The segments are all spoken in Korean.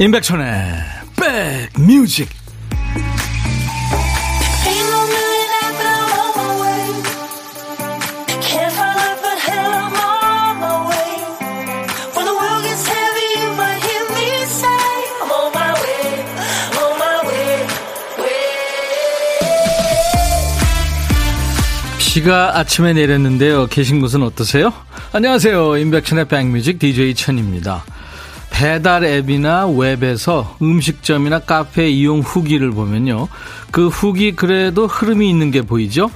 임백천의 백뮤직 비가 아침에 내렸는데요. 계신 곳은 어떠세요? 안녕하세요. 임백천의 백뮤직 DJ 천입니다. 배달 앱이나 웹에서 음식점이나 카페 이용 후기를 보면요. 그 후기 그래도 흐름이 있는 게 보이죠?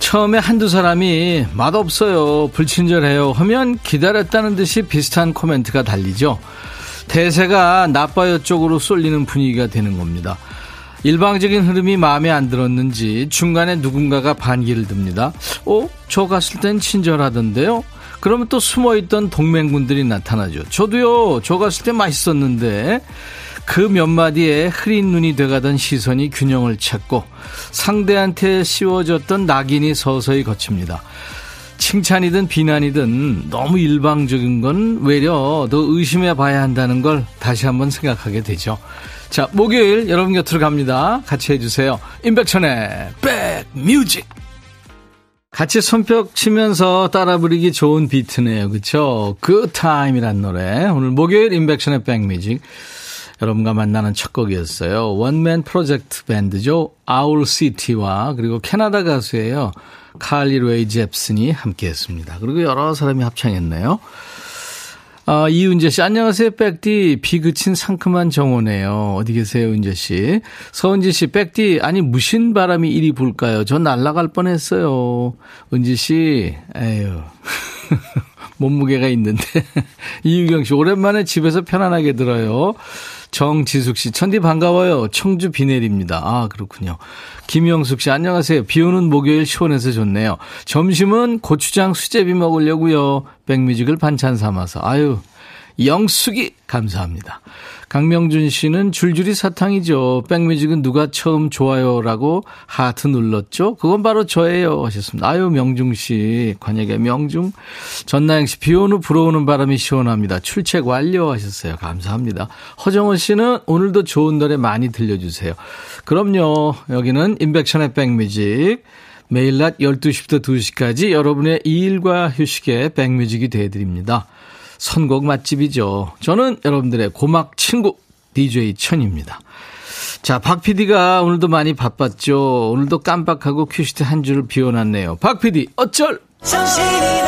처음에 한두 사람이 맛없어요, 불친절해요 하면 기다렸다는 듯이 비슷한 코멘트가 달리죠. 대세가 나빠요 쪽으로 쏠리는 분위기가 되는 겁니다. 일방적인 흐름이 마음에 안 들었는지 중간에 누군가가 반기를 듭니다. 어? 저 갔을 땐 친절하던데요? 그러면 또 숨어있던 동맹군들이 나타나죠. 저도요, 저 갔을 때 맛있었는데, 그 몇 마디에 흐린 눈이 돼가던 시선이 균형을 찾고 상대한테 씌워졌던 낙인이 서서히 거칩니다. 칭찬이든 비난이든 너무 일방적인 건 외려 더 의심해 봐야 한다는 걸 다시 한번 생각하게 되죠. 자, 목요일 여러분 곁으로 갑니다. 같이 해주세요. 임백천의 백뮤직. 같이 손뼉 치면서 따라 부르기 좋은 비트네요. 그쵸? Good Time이란 노래. 오늘 목요일 임백천의 백뮤직. 여러분과 만나는 첫 곡이었어요. 원맨 프로젝트 밴드죠. 아울 시티와 그리고 캐나다 가수예요. 칼리 레이 잽슨이 함께 했습니다. 그리고 여러 사람이 합창했네요. 아, 이은재 씨, 안녕하세요, 백디. 비 그친 상큼한 정오네요. 어디 계세요, 은재 씨? 서은지 씨, 백디, 아니, 무슨 바람이 이리 불까요? 저 날아갈 뻔 했어요. 은지 씨, 에휴. 몸무게가 있는데. 이유경 씨, 오랜만에 집에서 편안하게 들어요. 정지숙 씨, 천디 반가워요. 청주 비 내립니다. 아, 그렇군요. 김영숙 씨, 안녕하세요. 비 오는 목요일 시원해서 좋네요. 점심은 고추장 수제비 먹으려고요. 백뮤직을 반찬 삼아서. 아유, 영숙이 감사합니다. 강명준 씨는 줄줄이 사탕이죠. 백뮤직은 누가 처음 좋아요라고 하트 눌렀죠? 그건 바로 저예요. 하셨습니다. 아유, 명중 씨. 관역의 명중. 전나영 씨, 비 오는 불어오는 바람이 시원합니다. 출첵 완료 하셨어요. 감사합니다. 허정원 씨는 오늘도 좋은 노래 많이 들려주세요. 그럼요. 여기는 인백션의 백뮤직. 매일 낮 12시부터 2시까지 여러분의 일과 휴식의 백뮤직이 되어드립니다. 선곡 맛집이죠. 저는 여러분들의 고막 친구 DJ 천입니다. 자, 박 PD가 오늘도 많이 바빴죠. 오늘도 깜빡하고 큐시트 한 줄을 비워놨네요. 박 PD, 어쩔! 정신이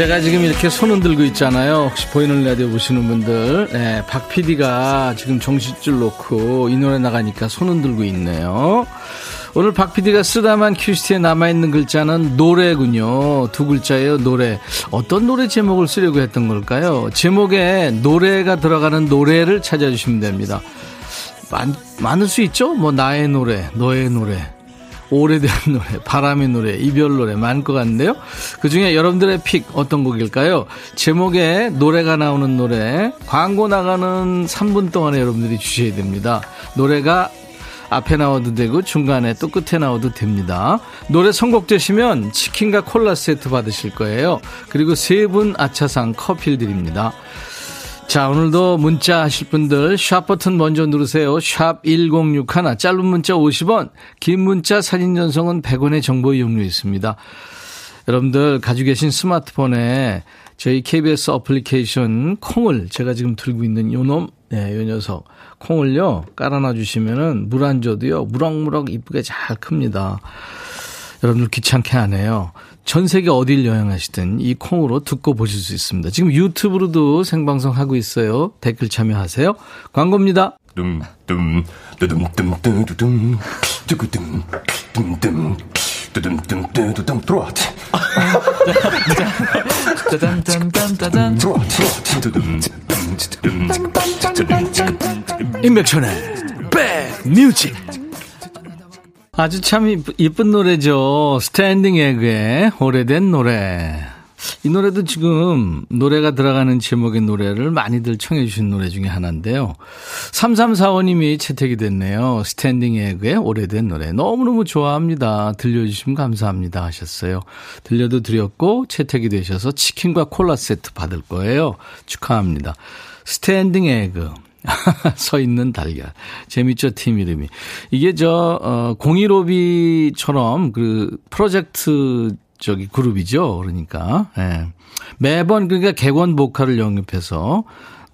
제가 지금 이렇게 손을 들고 있잖아요. 혹시 보이는 라디오 보시는 분들, 네, 박 PD가 지금 정신줄 놓고 이 노래 나가니까 손을 들고 있네요. 오늘 박 PD가 쓰다만 큐시트에 남아있는 글자는 노래군요. 두 글자예요, 노래. 어떤 노래 제목을 쓰려고 했던 걸까요? 제목에 노래가 들어가는 노래를 찾아주시면 됩니다. 많, 많을 수 있죠? 뭐, 나의 노래, 너의 노래. 오래된 노래, 바람의 노래, 이별 노래 많을 것 같은데요. 그 중에 여러분들의 픽 어떤 곡일까요? 제목에 노래가 나오는 노래, 광고 나가는 3분 동안에 여러분들이 주셔야 됩니다. 노래가 앞에 나와도 되고 중간에 또 끝에 나와도 됩니다. 노래 선곡되시면 치킨과 콜라 세트 받으실 거예요. 그리고 세 분 아차상 커피를 드립니다. 자, 오늘도 문자 하실 분들 샵 버튼 먼저 누르세요. 샵 1061, 짧은 문자 50원, 긴 문자 사진 전송은 100원의 정보 이용료 있습니다. 여러분들 가지고 계신 스마트폰에 저희 KBS 어플리케이션 콩을 제가 지금 들고 있는 요 놈, 네, 요 녀석 콩을요 깔아놔 주시면은 물 안 줘도요 무럭무럭 이쁘게 잘 큽니다. 여러분들 귀찮게 안 해요. 전 세계 어딜 여행하시든 이 콩으로 듣고 보실 수 있습니다. 지금 유튜브로도 생방송 하고 있어요. 댓글 참여하세요. 광고입니다. 둠둠 뚜둠 뚜두둠 뚜구둠 뚜둠 뚜두둠 들어와. 임백천의 백뮤직 아주 참 이쁜 노래죠. 스탠딩 에그의 오래된 노래. 이 노래도 지금 노래가 들어가는 제목의 노래를 많이들 청해 주신 노래 중에 하나인데요. 3345님이 채택이 됐네요. 스탠딩 에그의 오래된 노래. 너무너무 좋아합니다. 들려주시면 감사합니다 하셨어요. 들려도 드렸고 채택이 되셔서 치킨과 콜라 세트 받을 거예요. 축하합니다. 스탠딩 에그. 서 있는 달걀. 재밌죠, 팀 이름이. 이게 저, 어, 015B처럼 그 프로젝트 저기 그룹이죠. 그러니까. 예. 매번 그러니까 객원 보컬을 영입해서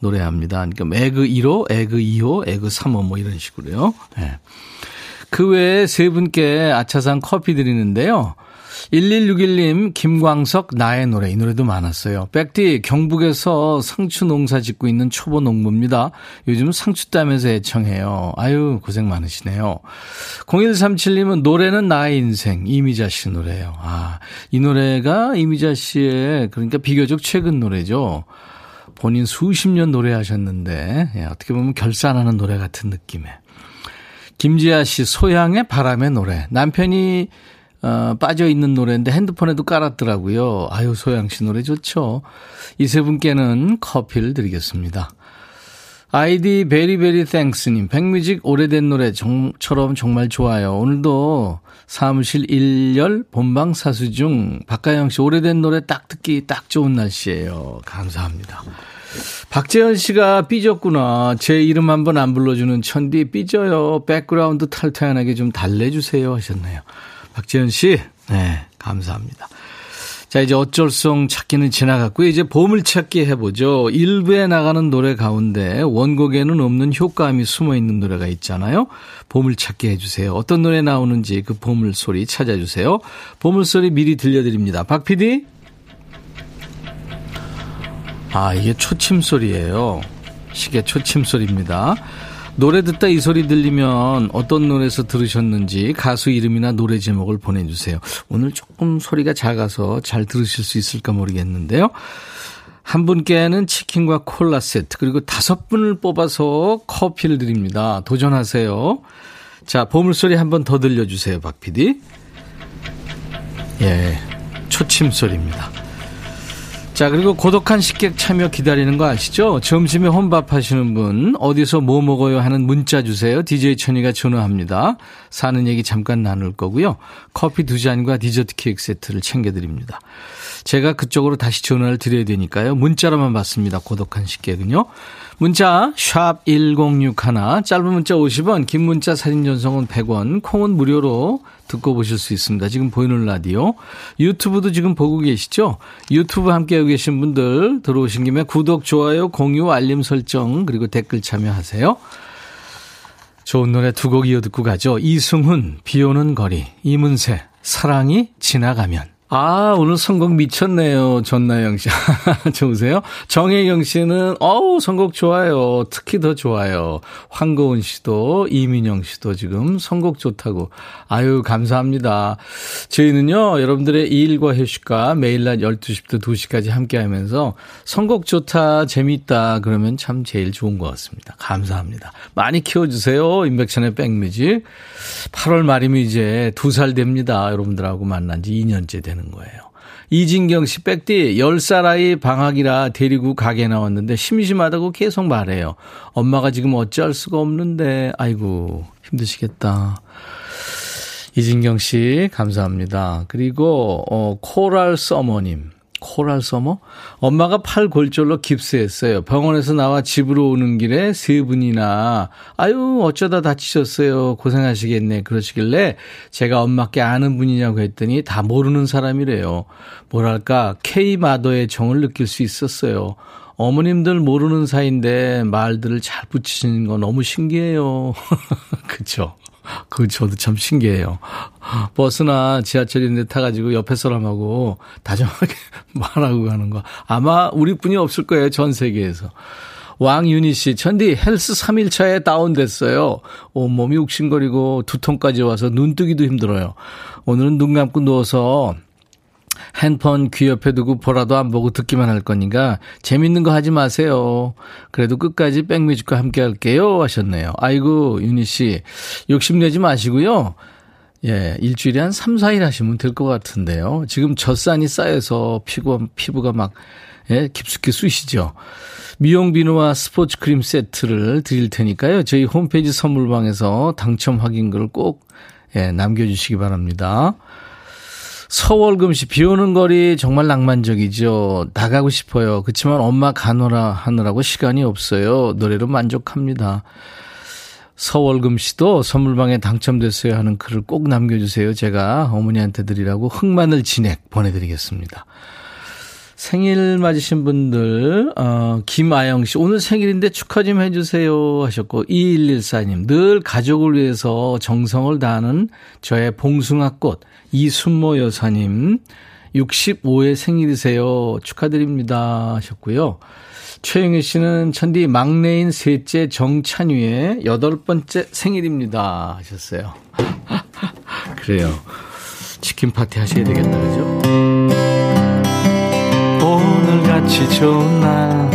노래합니다. 그러니까 에그 1호, 에그 2호, 에그 3호 뭐 이런 식으로요. 예. 그 외에 세 분께 아차산 커피 드리는데요. 1161님, 김광석, 나의 노래. 이 노래도 많았어요. 백디, 경북에서 상추 농사 짓고 있는 초보 농부입니다. 요즘 상추 따면서 애청해요. 아유, 고생 많으시네요. 0137님은 노래는 나의 인생. 이미자 씨 노래예요. 아, 이 노래가 이미자 씨의, 그러니까 비교적 최근 노래죠. 본인 수십 년 노래하셨는데, 예, 어떻게 보면 결산하는 노래 같은 느낌에. 김지아 씨, 소양의 바람의 노래. 남편이 어, 빠져 있는 노래인데 핸드폰에도 깔았더라고요. 아유, 소양 씨 노래 좋죠. 이 세 분께는 커피를 드리겠습니다. 아이디 Very Very Thanks님, 백뮤직 오래된 노래처럼 정말 좋아요. 오늘도 사무실 1열 본방 사수 중 박가영 씨 오래된 노래 딱 듣기 딱 좋은 날씨예요. 감사합니다. 박재현 씨가 삐졌구나. 제 이름 한번 안 불러주는 백디 삐져요. 백그라운드 탈퇴하게 좀 달래주세요 하셨네요. 박지현 씨, 네, 감사합니다. 자, 이제 어쩔성 찾기는 지나갔고요. 이제 보물찾기 해보죠. 일부에 나가는 노래 가운데 원곡에는 없는 효과음이 숨어 있는 노래가 있잖아요. 보물찾기 해주세요. 어떤 노래 나오는지 그 보물소리 찾아주세요. 보물소리 미리 들려드립니다. 박 PD? 아, 이게 초침 소리예요. 시계 초침 소리입니다. 노래 듣다 이 소리 들리면 어떤 노래에서 들으셨는지 가수 이름이나 노래 제목을 보내주세요. 오늘 조금 소리가 작아서 잘 들으실 수 있을까 모르겠는데요. 한 분께는 치킨과 콜라 세트 그리고 다섯 분을 뽑아서 커피를 드립니다. 도전하세요. 자, 보물소리 한 번 더 들려주세요, 박 PD. 예, 초침 소리입니다. 자, 그리고 고독한 식객 참여 기다리는 거 아시죠? 점심에 혼밥 하시는 분, 어디서 뭐 먹어요 하는 문자 주세요. DJ 천이가 전화합니다. 사는 얘기 잠깐 나눌 거고요. 커피 두 잔과 디저트 케이크 세트를 챙겨드립니다. 제가 그쪽으로 다시 전화를 드려야 되니까요. 문자로만 받습니다. 고독한 식객은요. 문자 1061, 짧은 문자 50원, 긴 문자 사진 전송은 100원, 콩은 무료로 듣고 보실 수 있습니다. 지금 보이는 라디오. 유튜브도 지금 보고 계시죠? 유튜브 함께하고 계신 분들 들어오신 김에 구독, 좋아요, 공유, 알림 설정 그리고 댓글 참여하세요. 좋은 노래 두 곡 이어 듣고 가죠. 이승훈, 비 오는 거리, 이문세, 사랑이 지나가면. 아, 오늘 선곡 미쳤네요. 전나영 씨. 좋으세요? 정혜경 씨는, 어우, 선곡 좋아요. 특히 더 좋아요. 황고은 씨도, 이민영 씨도 지금 선곡 좋다고. 아유, 감사합니다. 저희는요, 여러분들의 일과 휴식과 매일 낮 12시부터 2시까지 함께 하면서 선곡 좋다, 재밌다, 그러면 참 제일 좋은 것 같습니다. 감사합니다. 많이 키워주세요. 인백천의 백뮤직. 8월 말이면 이제 두 살 됩니다. 여러분들하고 만난 지 2년째 되는 되는 거예요. 이진경 씨, 백디, 10살 아이 방학이라 데리고 가게 나왔는데 심심하다고 계속 말해요. 엄마가 지금 어찌할 수가 없는데, 아이고, 힘드시겠다. 이진경 씨, 감사합니다. 그리고, 어, Coral Summer님. Coral Summer? 엄마가 팔 골절로 깁스했어요. 병원에서 나와 집으로 오는 길에 세 분이나 아유 어쩌다 다치셨어요. 고생하시겠네. 그러시길래 제가 엄마께 아는 분이냐고 했더니 다 모르는 사람이래요. 뭐랄까 K 마더의 정을 느낄 수 있었어요. 어머님들 모르는 사이인데 말들을 잘 붙이시는 거 너무 신기해요. 그쵸? 그 저도 참 신기해요. 버스나 지하철 이런 데 타가지고 옆에 사람하고 다정하게 말하고 가는 거. 아마 우리뿐이 없을 거예요. 전 세계에서. 왕윤희 씨, 천디 헬스 3일차에 다운됐어요. 온몸이 욱신거리고 두통까지 와서 눈 뜨기도 힘들어요. 오늘은 눈 감고 누워서 핸폰 귀 옆에 두고 보라도 안 보고 듣기만 할 거니까 재밌는 거 하지 마세요. 그래도 끝까지 백뮤직과 함께 할게요. 하셨네요. 아이고, 윤희 씨. 욕심내지 마시고요. 예, 일주일에 한 3, 4일 하시면 될 것 같은데요. 지금 젖산이 쌓여서 피부, 피부가 막, 예, 깊숙이 쑤시죠. 미용 비누와 스포츠 크림 세트를 드릴 테니까요. 저희 홈페이지 선물방에서 당첨 확인글을 꼭, 예, 남겨주시기 바랍니다. 서월금시 비 오는 거리 정말 낭만적이죠. 나가고 싶어요. 그렇지만 엄마 가노라 하느라고 시간이 없어요. 노래로 만족합니다. 서월금 씨도 선물방에 당첨됐어요 하는 글을 꼭 남겨주세요. 제가 어머니한테 드리라고 흑마늘 진액 보내드리겠습니다. 생일 맞으신 분들, 어, 김아영 씨, 오늘 생일인데 축하 좀 해주세요 하셨고, 2114님, 늘 가족을 위해서 정성을 다하는 저의 봉숭아꽃, 이순모 여사님, 65회 생일이세요. 축하드립니다 하셨고요. 최영희 씨는 천디 막내인 셋째 정찬유의 여덟 번째 생일입니다 하셨어요. 그래요. 치킨 파티 하셔야 되겠다 그죠? 오늘같이 좋은 날.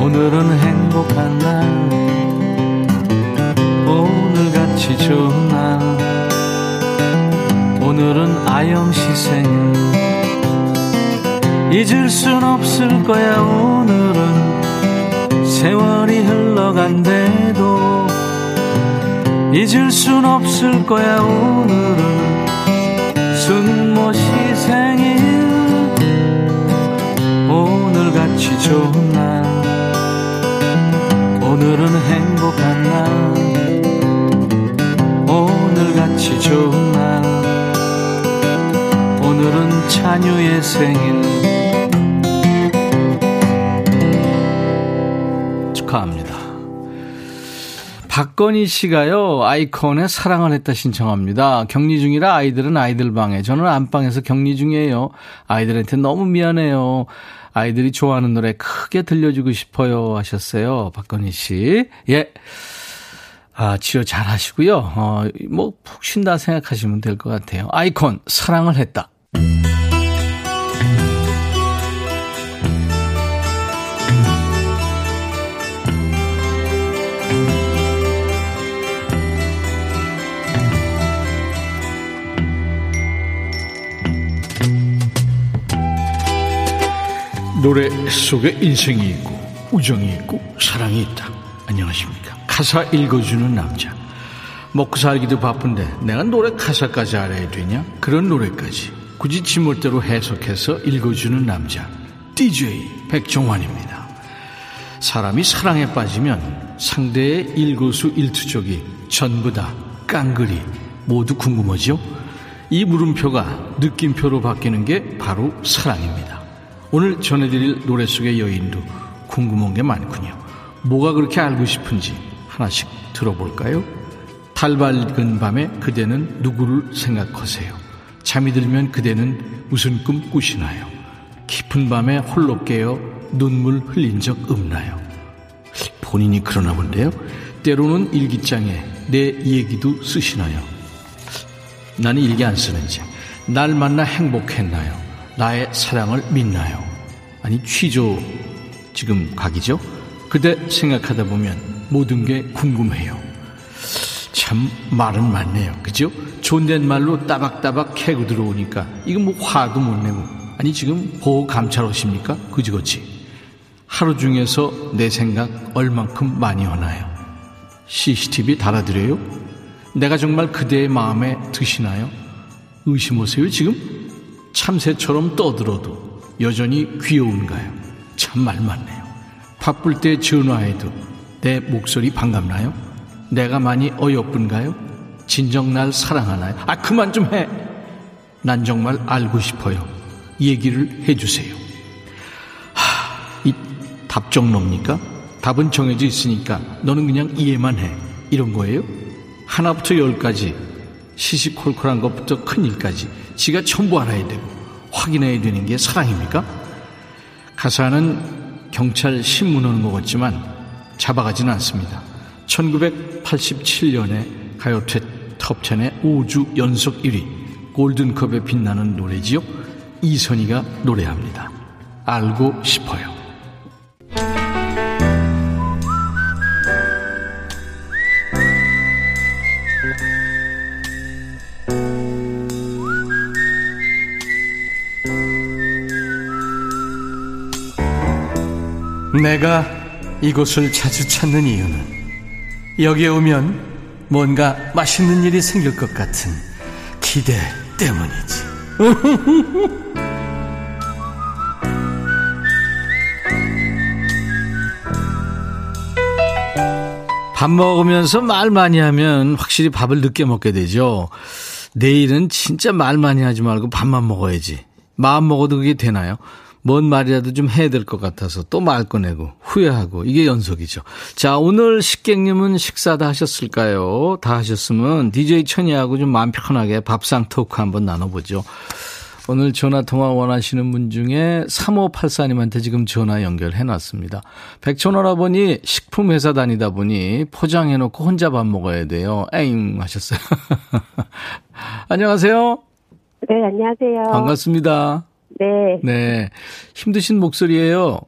오늘은 행복한 날. 오늘 같이 좋은 날. 오늘은 아영 씨 생일. 잊을 순 없을 거야 오늘은. 세월이 흘러간대도 잊을 순 없을 거야 오늘은. 순모 시 생일 오늘같이 좋은 날 오늘은 행복한 날 오늘같이 좋은 날 오늘은 찬유의 생일 축하합니다. 박건희 씨가요, 아이콘에 사랑을 했다 신청합니다. 격리 중이라 아이들은 아이들 방에, 저는 안방에서 격리 중이에요. 아이들한테 너무 미안해요. 아이들이 좋아하는 노래 크게 들려주고 싶어요. 하셨어요. 박건희 씨. 예. 아, 치료 잘 하시고요. 어, 뭐, 푹 쉰다 생각하시면 될 것 같아요. 아이콘, 사랑을 했다. 노래 속에 인생이 있고 우정이 있고 사랑이 있다. 안녕하십니까. 가사 읽어주는 남자. 먹고 살기도 바쁜데 내가 노래 가사까지 알아야 되냐? 그런 노래까지 굳이 지멋대로 해석해서 읽어주는 남자. DJ 백종환입니다. 사람이 사랑에 빠지면 상대의 일거수일투족이 전부 다 깡그리 모두 궁금하죠? 이 물음표가 느낌표로 바뀌는 게 바로 사랑입니다. 오늘 전해드릴 노래 속의 여인도 궁금한 게 많군요. 뭐가 그렇게 알고 싶은지 하나씩 들어볼까요? 달 밝은 밤에 그대는 누구를 생각하세요? 잠이 들면 그대는 무슨 꿈 꾸시나요? 깊은 밤에 홀로 깨어 눈물 흘린 적 없나요? 본인이 그러나 본데요. 때로는 일기장에 내 얘기도 쓰시나요? 나는 일기 안 쓰는지. 날 만나 행복했나요? 나의 사랑을 믿나요? 아니 취조 지금 각이죠? 그대 생각하다 보면 모든 게 궁금해요. 참 말은 많네요. 그죠? 존댓말로 따박따박 캐고 들어오니까 이거 뭐 화도 못 내고 아니 지금 보호 감찰하십니까? 그지그지 하루 중에서 내 생각 얼만큼 많이 하나요? CCTV 달아드려요? 내가 정말 그대의 마음에 드시나요? 의심하세요 지금? 참새처럼 떠들어도 여전히 귀여운가요? 참말 많네요. 바쁠 때 전화해도 내 목소리 반갑나요? 내가 많이 어여쁜가요? 진정 날 사랑하나요? 아, 그만 좀 해! 난 정말 알고 싶어요. 얘기를 해주세요. 하, 이 답정럽니까? 답은 정해져 있으니까 너는 그냥 이해만 해. 이런 거예요? 하나부터 열까지 시시콜콜한 것부터 큰일까지 지가 전부 알아야 되고 확인해야 되는 게 사랑입니까? 가사는 경찰 신문 오는 것 같지만 잡아가지는 않습니다. 1987년에 가요태 톱10의 5주 연속 1위 골든컵에 빛나는 노래지요. 이선희가 노래합니다. 알고 싶어요. 내가 이곳을 자주 찾는 이유는 여기에 오면 뭔가 맛있는 일이 생길 것 같은 기대 때문이지. 밥 먹으면서 말 많이 하면 확실히 밥을 늦게 먹게 되죠. 내일은 진짜 말 많이 하지 말고 밥만 먹어야지. 마음 먹어도 그게 되나요? 뭔 말이라도 좀 해야 될 것 같아서 또 말 꺼내고 후회하고 이게 연속이죠. 자, 오늘 식객님은 식사 다 하셨을까요? 다 하셨으면 DJ 천이하고 좀 마음 편하게 밥상 토크 한번 나눠보죠. 오늘 전화 통화 원하시는 분 중에 3584님한테 지금 전화 연결해 놨습니다. 백촌어라보니 식품회사 다니다 보니 포장해놓고 혼자 밥 먹어야 돼요. 에잉 하셨어요. 안녕하세요. 네, 안녕하세요. 반갑습니다. 네. 네. 힘드신 목소리예요.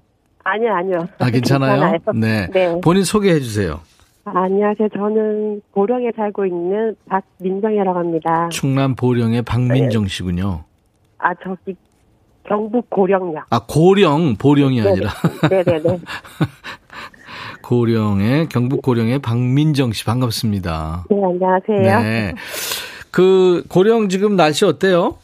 아니요, 아니요. 아, 괜찮아요? 괜찮아요. 네. 네. 본인 소개해 주세요. 아, 안녕하세요. 저는 보령에 살고 있는 박민정이라고 합니다. 충남 보령의 박민정 씨군요. 아, 저기 경북 고령요. 아, 고령, 보령이 네. 아니라. 네네네. 고령의, 경북 고령의 박민정 씨 반갑습니다. 네, 안녕하세요. 네. 그, 고령 지금 날씨 어때요?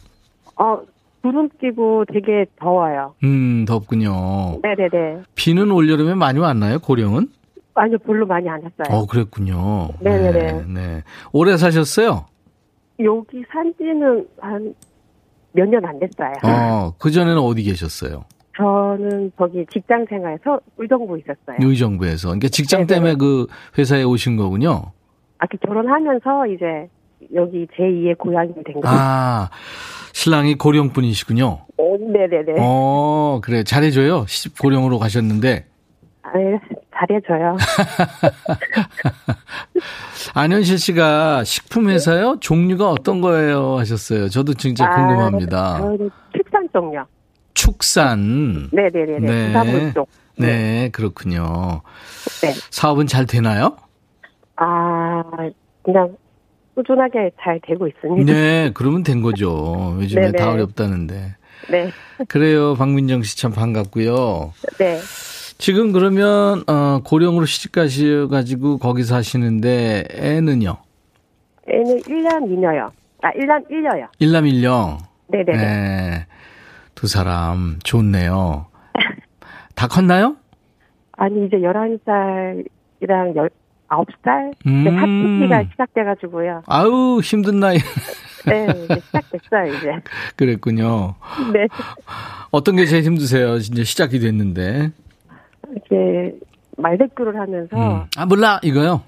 어, 구름 끼고 되게 더워요. 음, 덥군요. 네네네. 비는 올여름에 많이 왔나요, 고령은? 아니요, 별로 많이 안 왔어요. 어, 그랬군요. 네네네. 네, 네. 오래 사셨어요? 여기 산 지는 한 몇 년 안 됐어요. 어, 그전에는 어디 계셨어요? 저는 거기 직장 생활에서 의정부 있었어요. 의정부에서. 그러니까 직장 네네. 때문에 그 회사에 오신 거군요. 아, 그 결혼하면서 이제 여기 제2의 고향이 된 거예요. 아, 신랑이 고령 분이시군요. 어, 네네네. 어, 그래. 잘해줘요. 시집 고령으로 가셨는데. 아, 잘해줘요. 안현실 씨가 식품회사요? 종류가 어떤 거예요? 하셨어요. 저도 진짜 아, 궁금합니다. 축산 쪽요. 축산. 네네네네. 네. 부산물 쪽. 네, 그렇군요. 네. 사업은 잘 되나요? 아, 그냥 꾸준하게 잘 되고 있습니다. 네, 그러면 된 거죠. 요즘에 네네. 다 어렵다는데. 네. 그래요. 박민정 씨 참 반갑고요. 네. 지금 그러면 어, 고령으로 시집 가셔가지고 거기 사시는데 애는요? 애는 1년 미녀요. 아, 1년 1녀요. 일남 일녀. 네네네. 네. 두 사람 좋네요. 다 컸나요? 아니, 이제 11살이랑 19살? 음. 네, 사춘기가 시작돼가지고요. 아우 힘든 나이 네, 이제 시작됐어요, 이제. 그랬군요. 네. 어떤 게 제일 힘드세요? 이제 시작이 됐는데. 이제 말대꾸를 하면서 음. 아 몰라 이거요.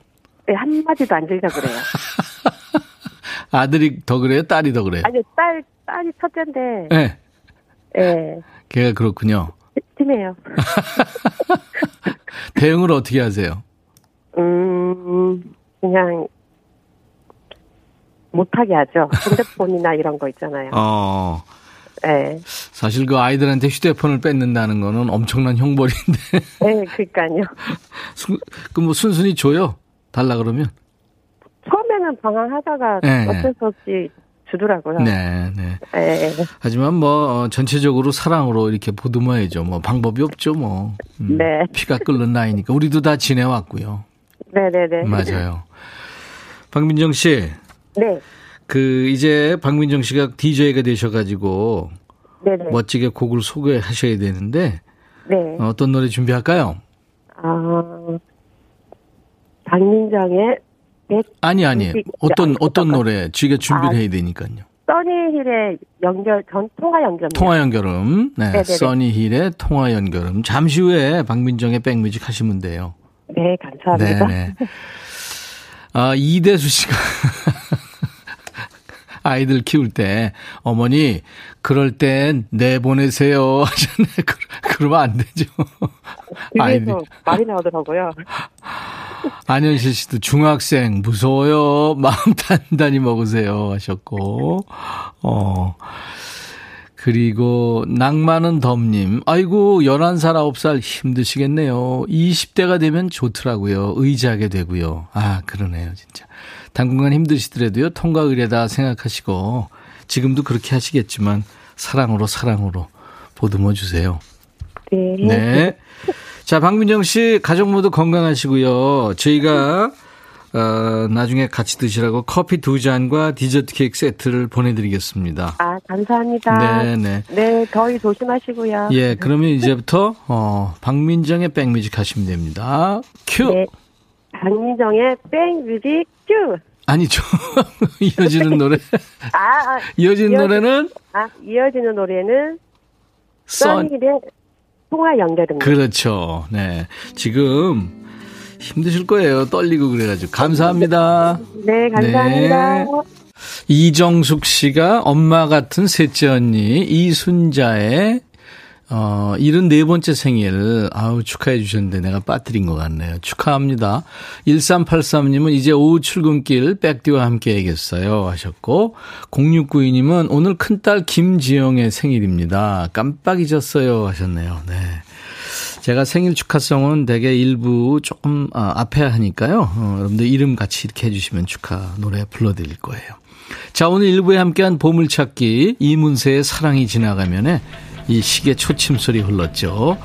네, 한마디도 안 들려 그래요. 아들이 더 그래요? 딸이 더 그래요? 아니, 딸, 딸이 첫째인데, 네. 예, 걔가 그렇군요. 팀이에요. 대응을 어떻게 하세요? 음, 그냥, 못하게 하죠. 핸드폰이나 이런 거 있잖아요. 어. 예. 사실 그 아이들한테 휴대폰을 뺏는다는 거는 엄청난 형벌인데. 네, 그니까요. 그 뭐 순순히 줘요. 달라 그러면. 처음에는 방황하다가 네. 어쩔 수 없이 주더라고요. 네, 네. 예. 하지만 뭐 어, 전체적으로 사랑으로 이렇게 보듬어야죠. 뭐 방법이 없죠, 뭐. 음, 네. 피가 끓는 나이니까 우리도 다 지내왔고요. 네네네. 맞아요. 박민정 씨, 네. 그 이제 박민정 씨가 DJ가 되셔가지고 네네. 멋지게 곡을 소개하셔야 되는데 네. 어떤 노래 준비할까요? 아, 박민정의 백, 아니 아니 어떤 아, 어떤 어떤 노래 지가 준비를 아. 해야 되니까요. 써니힐의 연결, 전 통화 연결. 통화 연결음, 네, 네네네. 써니힐의 통화 연결음. 잠시 후에 박민정의 백뮤직 하시면 돼요. 네, 감사합니다. 네네. 아, 이대수 씨가 아이들 키울 때 어머니 그럴 땐 내보내세요 하셨네. 그- 그러면 안 되죠. 아이들 말이 나오더라고요. 안현실 씨도 중학생 무서워요. 마음 단단히 먹으세요 하셨고 어 그리고 낭만은 덤님 아이고 11살 9살 힘드시겠네요. 20대가 되면 좋더라고요. 의지하게 되고요. 아 그러네요 진짜. 당분간 힘드시더라도요 통과 의례다 생각하시고 지금도 그렇게 하시겠지만 사랑으로 사랑으로 보듬어 주세요. 네. 네. 자, 박민정 씨, 가족 모두 건강하시고요. 저희가 어, 나중에 같이 드시라고 커피 두 잔과 디저트 케이크 세트를 보내드리겠습니다. 아, 감사합니다. 네네. 네, 더위 조심하시고요. 예, 그러면 이제부터, 어, 박민정의 백뮤직 하시면 됩니다. 큐! 네. 박민정의 백뮤직 큐! 아니죠. 이어지는 노래. 아, 아 이어지는 이어지, 노래는? 아, 이어지는 노래는 써니의 통화 연결입니다. 그렇죠. 네. 지금 힘드실 거예요. 떨리고 그래가지고. 감사합니다. 네, 감사합니다. 네. 이정숙 씨가 엄마 같은 셋째 언니 이순자의 어, 74번째 생일, 아우, 축하해 주셨는데 내가 빠뜨린 것 같네요. 축하합니다. 1383님은 이제 오후 출근길 백디와 함께 해야겠어요. 하셨고, 0692님은 오늘 큰딸 김지영의 생일입니다. 깜빡 잊었어요. 하셨네요. 네. 제가 생일 축하송은 대개 일부 조금 아, 앞에 하니까요. 어, 여러분들 이름 같이 이렇게 해주시면 축하 노래 불러드릴 거예요. 자, 오늘 일부에 함께한 보물찾기 이문세의 사랑이 지나가면에 이 시계 초침 소리 흘렀죠.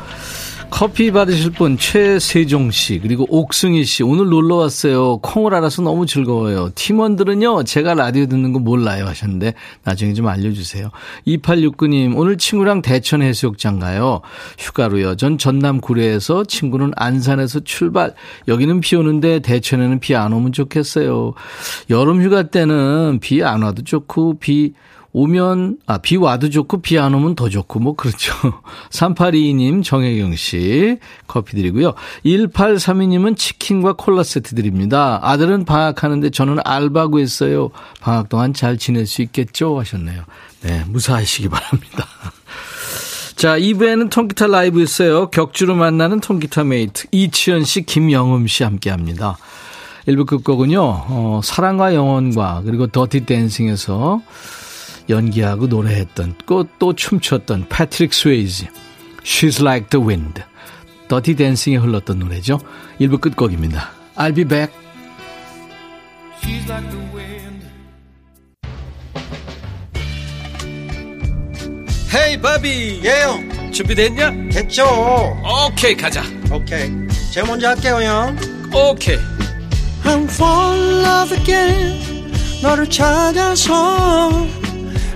커피 받으실 분 최세종 씨 그리고 옥승희 씨 오늘 놀러 왔어요. 콩을 알아서 너무 즐거워요. 팀원들은요 제가 라디오 듣는 거 몰라요 하셨는데 나중에 좀 알려주세요. 2869님 오늘 친구랑 대천 해수욕장 가요. 휴가로요. 전 전남 구례에서 친구는 안산에서 출발. 여기는 비 오는데 대천에는 비 안 오면 좋겠어요. 여름 휴가 때는 비 안 와도 좋고 비 오면, 아, 비 와도 좋고, 비 안 오면 더 좋고, 뭐, 그렇죠. 3822님, 정혜경 씨, 커피 드리고요. 1832님은 치킨과 콜라 세트 드립니다. 아들은 방학하는데 저는 알바 구했어요. 방학 동안 잘 지낼 수 있겠죠? 하셨네요. 네, 무사하시기 바랍니다. 자, 2부에는 통기타 라이브 있어요. 격주로 만나는 통기타 메이트. 이치현 씨, 김영음 씨 함께 합니다. 1부 끝곡은요, 어, 사랑과 영혼과, 그리고 더티 댄싱에서 연기하고 노래했던 또 춤췄던 패트릭 스웨이지 She's Like the Wind 더티 댄싱에 흘렀던 노래죠. 1부 끝곡입니다. I'll be back. She's like the wind. Hey, 바비. 예영. 준비됐냐? 됐죠. 오케이, okay, 가자. 오케이. Okay. 제가 먼저 할게요, 형. 오케이. Okay. I'm fall in love again. 너를 찾아서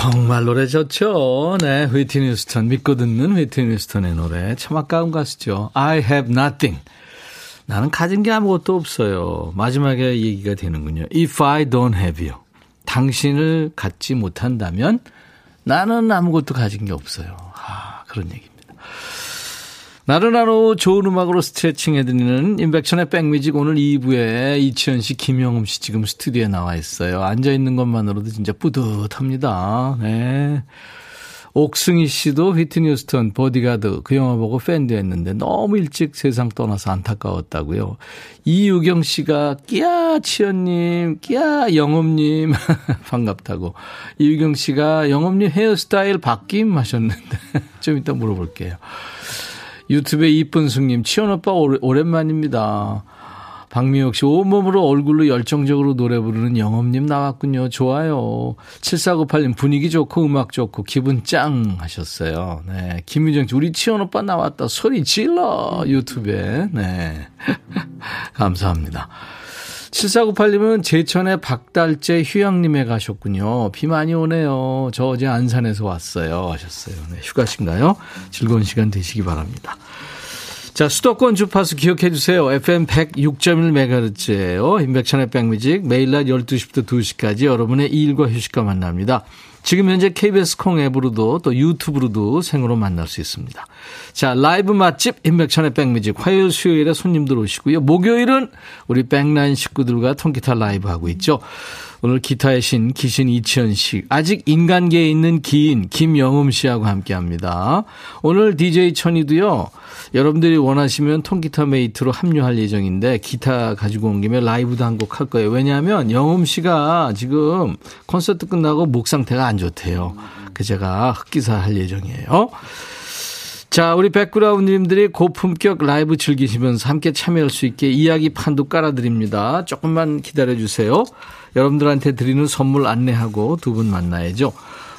정말 노래 좋죠. 네, 휘트니 스턴 믿고 듣는 휘트니 스턴의 노래 참 아까운 가수죠. I have nothing. 나는 가진 게 아무것도 없어요. 마지막에 얘기가 되는군요. If I don't have you. 당신을 갖지 못한다면 나는 아무것도 가진 게 없어요. 아, 그런 얘기. 나른한 오후 좋은 음악으로 스트레칭 해드리는 인백천의 백뮤직 오늘 2부에 이치현 씨, 김영음 씨 지금 스튜디오에 나와 있어요. 앉아있는 것만으로도 진짜 뿌듯합니다. 네. 옥승희 씨도 휘트니 휴스턴 보디가드 그 영화 보고 팬 됐는데 너무 일찍 세상 떠나서 안타까웠다고요. 이유경 씨가 끼야 치현님, 끼야 영업님 반갑다고. 이유경 씨가 영업님 헤어스타일 바뀜 하셨는데 좀 이따 물어볼게요. 유튜브에 이쁜 승님, 치원 오빠 오랜만입니다. 박미옥 씨, 온몸으로 얼굴로 열정적으로 노래 부르는 영업님 나왔군요. 좋아요. 7498님, 분위기 좋고 음악 좋고 기분 짱 하셨어요. 네. 김유정 씨, 우리 치원 오빠 나왔다. 소리 질러. 유튜브에. 네. 감사합니다. 7498님은 제천에 박달재 휴양림에 가셨군요. 비 많이 오네요. 저 어제 안산에서 왔어요. 하셨어요. 네, 휴가신가요? 즐거운 시간 되시기 바랍니다. 자, 수도권 주파수 기억해 주세요. FM 106.1MHz예요. 인백천의 백뮤직 매일 낮 12시부터 2시까지 여러분의 일과 휴식과 만납니다. 지금 현재 KBS 콩 앱으로도 또 유튜브로도 생으로 만날 수 있습니다. 자, 라이브 맛집 인백천의 백뮤직 화요일 수요일에 손님들 오시고요. 목요일은 우리 백라인 식구들과 통기타 라이브 하고 있죠. 오늘 기타의 신 기신 이치현 씨, 아직 인간계에 있는 기인 김영흠 씨하고 함께합니다. 오늘 DJ 천이도요. 여러분들이 원하시면 통기타 메이트로 합류할 예정인데 기타 가지고 온 김에 라이브도 한 곡 할 거예요. 왜냐하면 영흠 씨가 지금 콘서트 끝나고 목 상태가 안 좋대요. 그 제가 흑기사 할 예정이에요. 자, 우리 백그라운드님들이 고품격 라이브 즐기시면서 함께 참여할 수 있게 이야기 판도 깔아드립니다. 조금만 기다려주세요. 여러분들한테 드리는 선물 안내하고 두 분 만나야죠.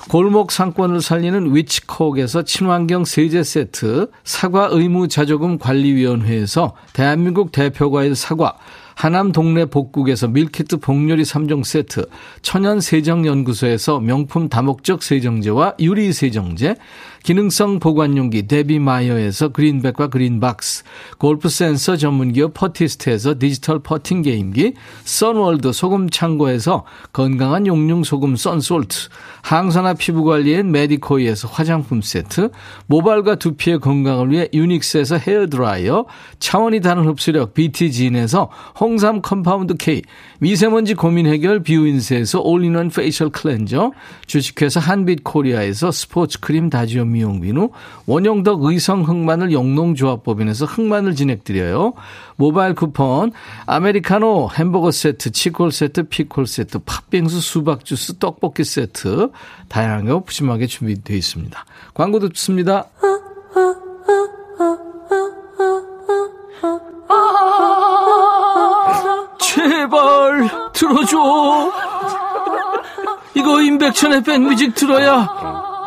골목 상권을 살리는 위치콕에서 친환경 세제 세트, 사과 의무 자조금 관리위원회에서 대한민국 대표과일 사과, 하남 동네 복국에서 밀키트 복요리 3종 세트, 천연 세정연구소에서 명품 다목적 세정제와 유리 세정제, 기능성 보관용기 데비마이어에서 그린백과 그린박스, 골프 센서 전문기업 퍼티스트에서 디지털 퍼팅 게임기, 선월드 소금 창고에서 건강한 용융 소금 썬솔트, 항산화 피부 관리엔 메디코이에서 화장품 세트, 모발과 두피의 건강을 위해 유닉스에서 헤어 드라이어, 차원이 다른 흡수력 BT진에서 홍삼 compound K, 미세먼지 고민 해결 비우인세에서 all-in-one facial cleanser, 주식회사 한빛 코리아에서 스포츠 크림 다지오 미용 비누, 원형덕 의성 흑마늘 영농조합법인에서 흑마늘 진행드려요. 모바일 쿠폰, 아메리카노 햄버거 세트, 치콜 세트, 피콜 세트, 팥빙수 수박 주스, 떡볶이 세트 다양하게 푸짐하게 준비되어 있습니다. 광고 듣습니다. 제발 들어줘. 이거 임백천의 백뮤직 들어야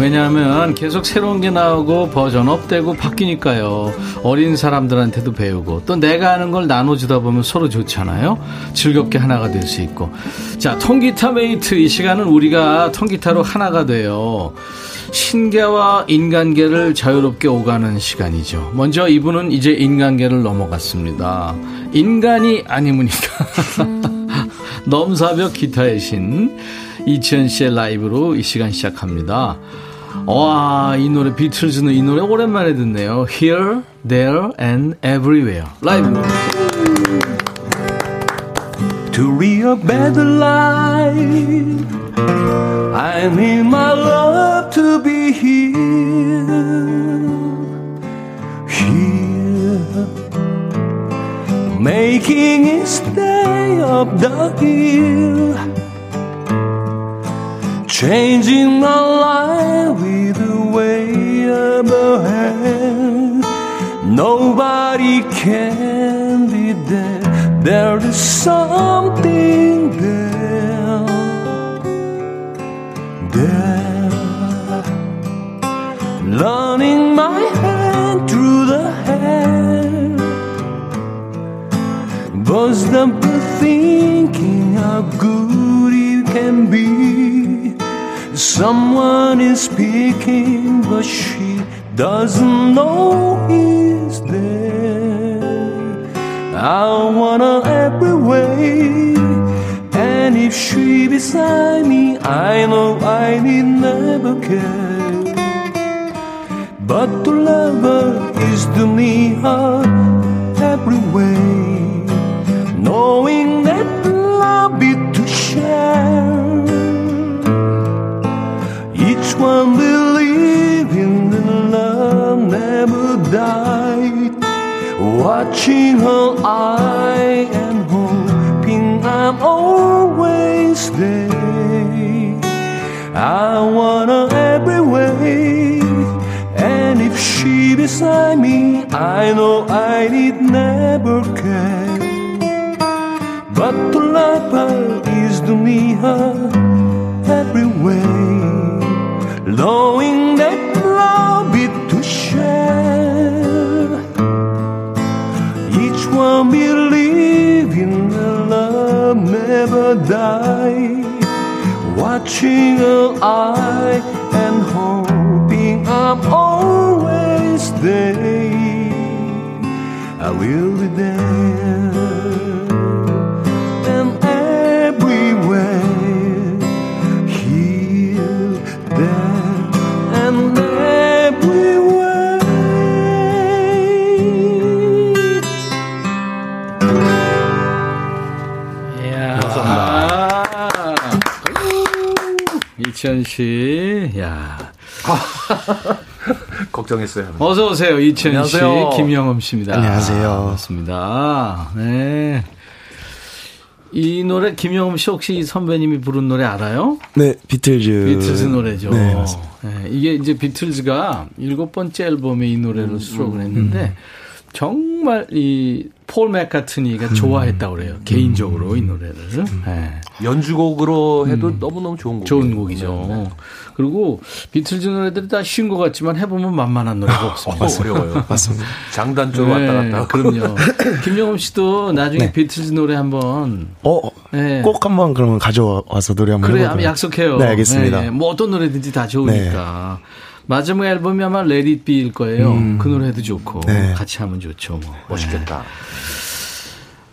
왜냐하면 계속 새로운 게 나오고 version up되고 바뀌니까요. 어린 사람들한테도 배우고 또 내가 아는 걸 나눠주다 보면 서로 좋잖아요. 즐겁게 하나가 될 수 있고. 자, 통기타 메이트 이 시간은 우리가 통기타로 하나가 돼요. 신계와 인간계를 자유롭게 오가는 시간이죠. 먼저 이분은 이제 인간계를 넘어갔습니다. 인간이 아니무니까. 넘사벽 기타의 신. 이치현 씨의 라이브로 이 시간 시작합니다. 와, 이 노래 비틀즈는 이 노래 오랜만에 듣네요. Here, There and Everywhere. 라이브. To read a better life, I need my love to be here. Here, making it stay up the hill. Changing my life Nobody can be there. There is something there. There. Running my hand through the hair. Up with thinking how good it can be. Someone is speaking, but she doesn't know he's there. I wanna every way, and if she beside me, I know I need never care. But to love her is to need her Watching her eye and home stay. I wanna every way. And if she beside me, I know I need never care. But to love her is to me her every way. Knowing that love is to share. Never die. Watching her eye and hoping I'm always there. I will be there 이천 씨, 야. 걱정했어요. 어서 오세요, 이천 씨, 안녕하세요. 김영엄 씨입니다. 안녕하세요. 반갑습니다. 네. 이 노래 김영엄 씨 혹시 이 선배님이 부른 노래 알아요? 네, 비틀즈. 비틀즈 노래죠. 네, 맞습니다. 네, 이게 이제 비틀즈가 일곱 번째 앨범에 이 노래를 수록을 했는데 정말 이 폴 맥카트니가 좋아했다고 그래요. 개인적으로 이 노래를. 네. 연주곡으로 해도 너무너무 좋은 곡. 좋은 곡이죠. 그리고 비틀즈 노래들이 다 쉬운 것 같지만 해보면 만만한 노래가 없습니다. 어 려워요. 맞습니다. 장단 쪽으로 왔다 갔다. 그럼요. 김영엄 씨도 나중에 비틀즈 노래 한번 어, 네. 꼭 한번 그러면 가져와서 노래 한번 그래, 해보도록. 약속해요. 네, 알겠습니다. 네, 뭐 어떤 노래든지 다 좋으니까. 마지막 앨범이 아마 Let It Be일 거예요. 그 노래도 좋고 네. 같이 하면 좋죠. 뭐. 멋있겠다.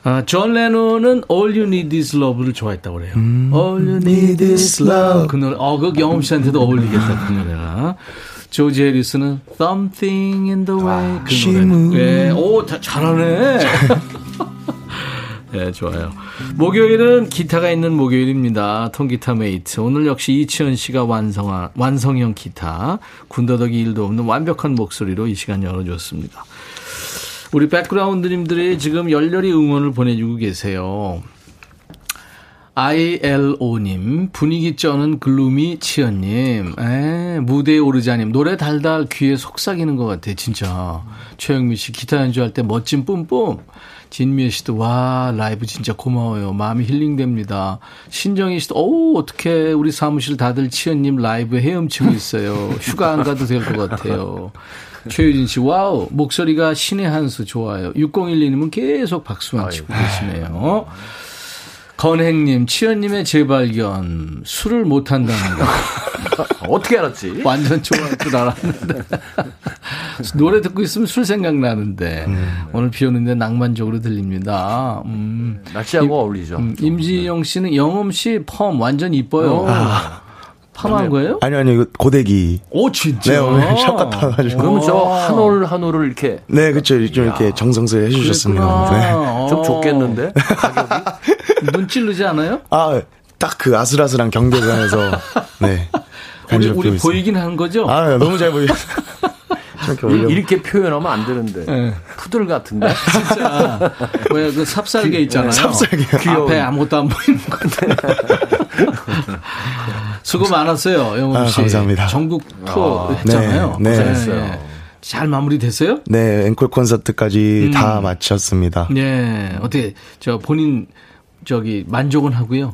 아, 존 레논은 All You Need Is Love를 좋아했다고 그래요. 음. All You Need Is Love. 그 노래, 어, 그 영흠 씨한테도 어울리겠다, 그 노래가. 조지 해리스는 Something in the Way. 그 She 노래. 네, 오, 다, 잘하네. 네, 좋아요. 목요일은 기타가 있는 목요일입니다. 통기타 메이트. 오늘 역시 이치현 씨가 완성한, 완성형 기타. 군더더기 일도 없는 완벽한 목소리로 이 시간 열어줬습니다. 우리 백그라운드님들이 지금 열렬히 응원을 보내주고 계세요. ILO님, 분위기 쩌는 gloomy 치현님, 에, 무대에 오르자님, 노래 달달 귀에 속삭이는 것 같아, 진짜. 최영미 씨, 기타 연주할 때 멋진 뿜뿜. 진미애 씨도, 와, 라이브 진짜 고마워요. 마음이 힐링됩니다. 신정희 씨도, 오, 어떡해. 우리 사무실 다들 치현님 라이브에 헤엄치고 있어요. 휴가 안 가도 될 것 같아요. 최유진 씨, wow, 목소리가 신의 한 수 좋아요. 6012님은 계속 박수만 치고 계시네요. 건행님, 치현님의 재발견. 술을 못한다는 거. 어떻게 알았지? 완전 좋아할 줄 알았는데. 노래 듣고 있으면 술 생각나는데. 오늘 비 오는데 낭만적으로 들립니다. 음. 날씨하고 어울리죠. 음, 임지영 씨는 영흠 씨 펌 완전 이뻐요. 펌한 거예요? 아니요, 아니요, 이거 고데기. 오, 진짜. 네, 오늘 샵 갔다 와가지고. 그러면 저 한올 한 올을 이렇게 네, 그쵸. 좀 이렇게 정성스레 해주셨습니다. 네. 좀 어. 좋겠는데? 가격이? 눈 찌르지 않아요? 아, 딱 그 아슬아슬한 경계선에서, 네. 우리, 우리. 보이긴 한 거죠? 아, 네, 너무 잘 보이셨 올려. 이렇게 표현하면 안 되는데. 네. 푸들 같은데? 진짜. 뭐야, 그 삽살개 있잖아요. 삽살개요. 앞에 아무것도 안 보이는 건데. 수고 많았어요, 영웅 아, 씨. 감사합니다. 전국 투어 했잖아요. 네, 네. 고생했어요. 잘 마무리됐어요? 네, 앵콜 콘서트까지 다 마쳤습니다. 네. 어떻게, 저 본인, 저기, 만족은 하고요.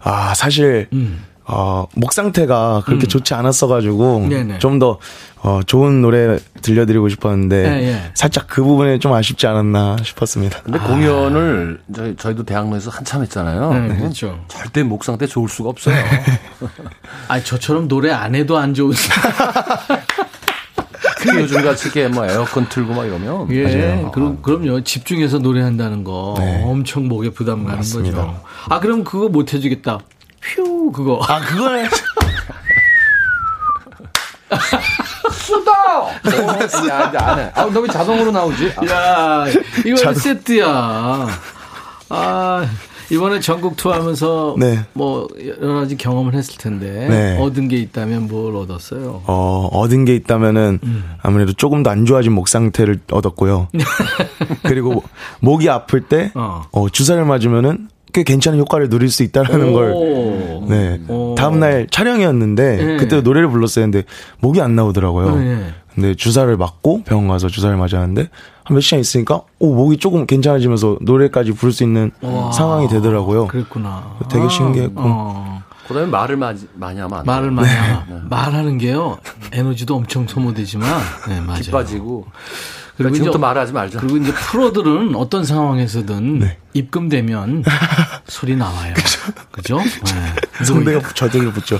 아, 사실, 음. 어, 목 상태가 그렇게 좋지 않았어가지고, 네네. 좀 더, 어, 좋은 노래 들려드리고 싶었는데, 네, 예. 살짝 그 부분에 좀 아쉽지 않았나 싶었습니다. 근데 공연을 저희, 저희도 대학로에서 한참 했잖아요. 네, 그렇죠. 절대 목 상태 좋을 수가 없어요. 아 저처럼 노래 안 해도 안 좋은. 특히 요즘 같이 이렇게 뭐 에어컨 틀고 막 이러면. 예. 그럼, 그럼요. 집중해서 노래한다는 거 엄청 목에 부담 가는 거죠. 아, 그럼 그거 못 해주겠다. 휴, 그거. 아, 그거는, 수다! 어, 야, 이제 안 해. 아, 너 왜 자동으로 나오지? 아, 야, 이거 세트야. 아, 이번에 전국 투어하면서 네. 뭐 여러 가지 경험을 했을 텐데 네. 얻은 게 있다면 뭘 얻었어요? 어, 얻은 게 있다면은, 아무래도 조금 더 안 좋아진 목 상태를 얻었고요. 그리고, 목이 아플 때, 어. 어, 주사를 맞으면은, 꽤 괜찮은 효과를 누릴 수 있다라는 걸 오. 네. 오. 다음날 촬영이었는데 네. 그때 노래를 불렀어요. 근데 목이 안 나오더라고요. 네. 근데 주사를 맞고 병원 가서 주사를 맞았는데 한 몇 시간 있으니까 오 목이 조금 괜찮아지면서 노래까지 부를 수 있는 와. 상황이 되더라고요. 그랬구나. 되게 신기했고. 어. 그다음에 말을 많이, 많이 하면 안 돼요. 말을 많이 하면 말하는 게요 에너지도 엄청 소모되지만 네 맞아요. 기 빠지고. 그리고 그러니까 지금부터 이제- 말하지 말자. 그리고 이제 프로들은 어떤 상황에서든 네. 입금되면 소리 나와요. 그죠? 네. 성대가 저절로 붙죠.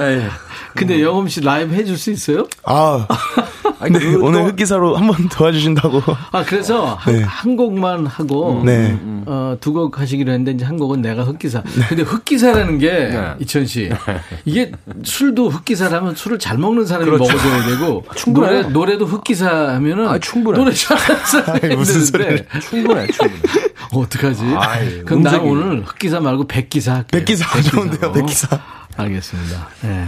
예. 근데 영엄 씨 라이브 해줄 수 있어요? 아, 아니, 네, 그 오늘 또- 흑기사로 한 번 도와주신다고. 아 그래서 한, 네. 한 곡만 하고 네. 어, 두 곡 하시기로 했는데 이제 한 곡은 내가 흑기사. 근데 흑기사라는 게 네. 이천 씨 이게 술도 흑기사라면 술을 잘 먹는 사람이 그렇죠. 먹어줘야 되고 충분해요. 노래 노래도 흑기사 하면은 아, 충분해. 노래 잘하는 사람이 무슨 되는데 충분해, 충분해. 어떡하지? 아이, 그럼 나. 오늘 흑기사 말고 백기사 할게요. 백기사 좋은데요, 백기사. 알겠습니다. 예.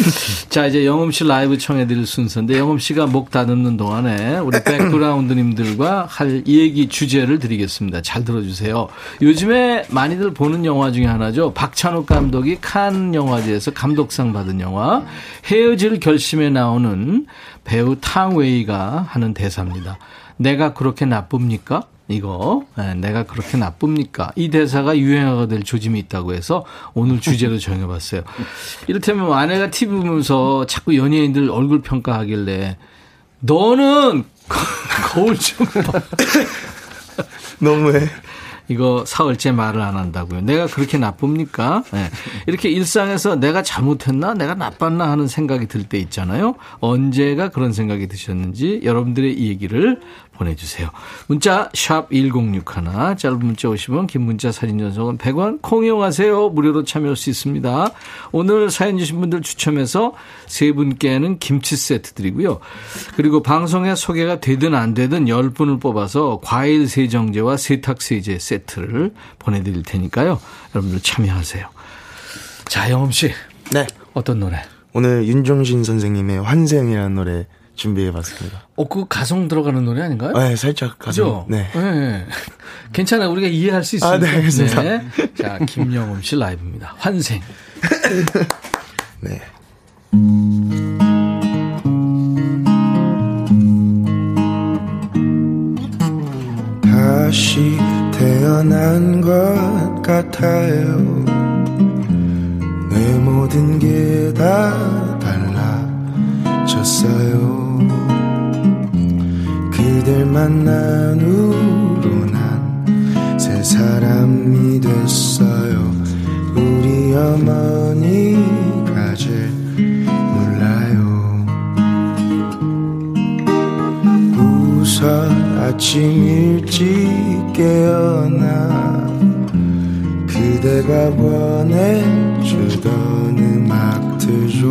자, 이제 영음 씨 라이브 청해드릴 순서인데, 영음 씨가 목 다듬는 동안에 우리 백그라운드님들과 할 얘기 주제를 드리겠습니다. 잘 들어주세요. 요즘에 많이들 보는 영화 중에 하나죠. 박찬욱 감독이 칸 영화제에서 감독상 받은 영화, 헤어질 결심에 나오는 배우 탕웨이가 하는 대사입니다. 내가 그렇게 나쁩니까? 이거 예, 내가 그렇게 나쁩니까? 이 대사가 유행어가 될 조짐이 있다고 해서 오늘 주제로 정해봤어요. 이를테면 아내가 TV 보면서 자꾸 연예인들 얼굴 평가하길래 너는 거울 좀 봐. 너무해. 이거 사흘째 말을 안 한다고요. 내가 그렇게 나쁩니까? 예. 이렇게 일상에서 내가 잘못했나? 내가 나빴나? 하는 생각이 들 때 있잖아요. 언제가 그런 생각이 드셨는지 여러분들의 이 얘기를 보내주세요. 문자 샵 1061, 짧은 문자 50원, 긴 문자 사진 전송은 100원, 콩 이용하세요. 무료로 참여할 수 있습니다. 오늘 사연 주신 분들 추첨해서 세 분께는 김치 세트 드리고요. 그리고 방송에 소개가 되든 안 되든 10분을 뽑아서 과일 세정제와 세탁 세제 세트를 보내드릴 테니까요. 여러분들 참여하세요. 자, 영엄 씨. 네. 어떤 노래? 오늘 윤종신 선생님의 환생이라는 노래 준비해봤습니다. 어, 그 가성 들어가는 노래 아닌가요? 네, 살짝 그죠? 가서. 네. 네. 괜찮아요. 우리가 이해할 수 있습니다. 아, 네, 알겠습니다. 자, 김영엄 씨 라이브입니다. 환생. 네. 다시 태어난 것 같아요. 내 모든 게 다 달라졌어요. 그댈 만난 후로 난새 사람이 됐어요. 우리 어머니가 제일 몰라요. 웃어 아침 일찍 깨어나 그대가 보내주던 음악 들죠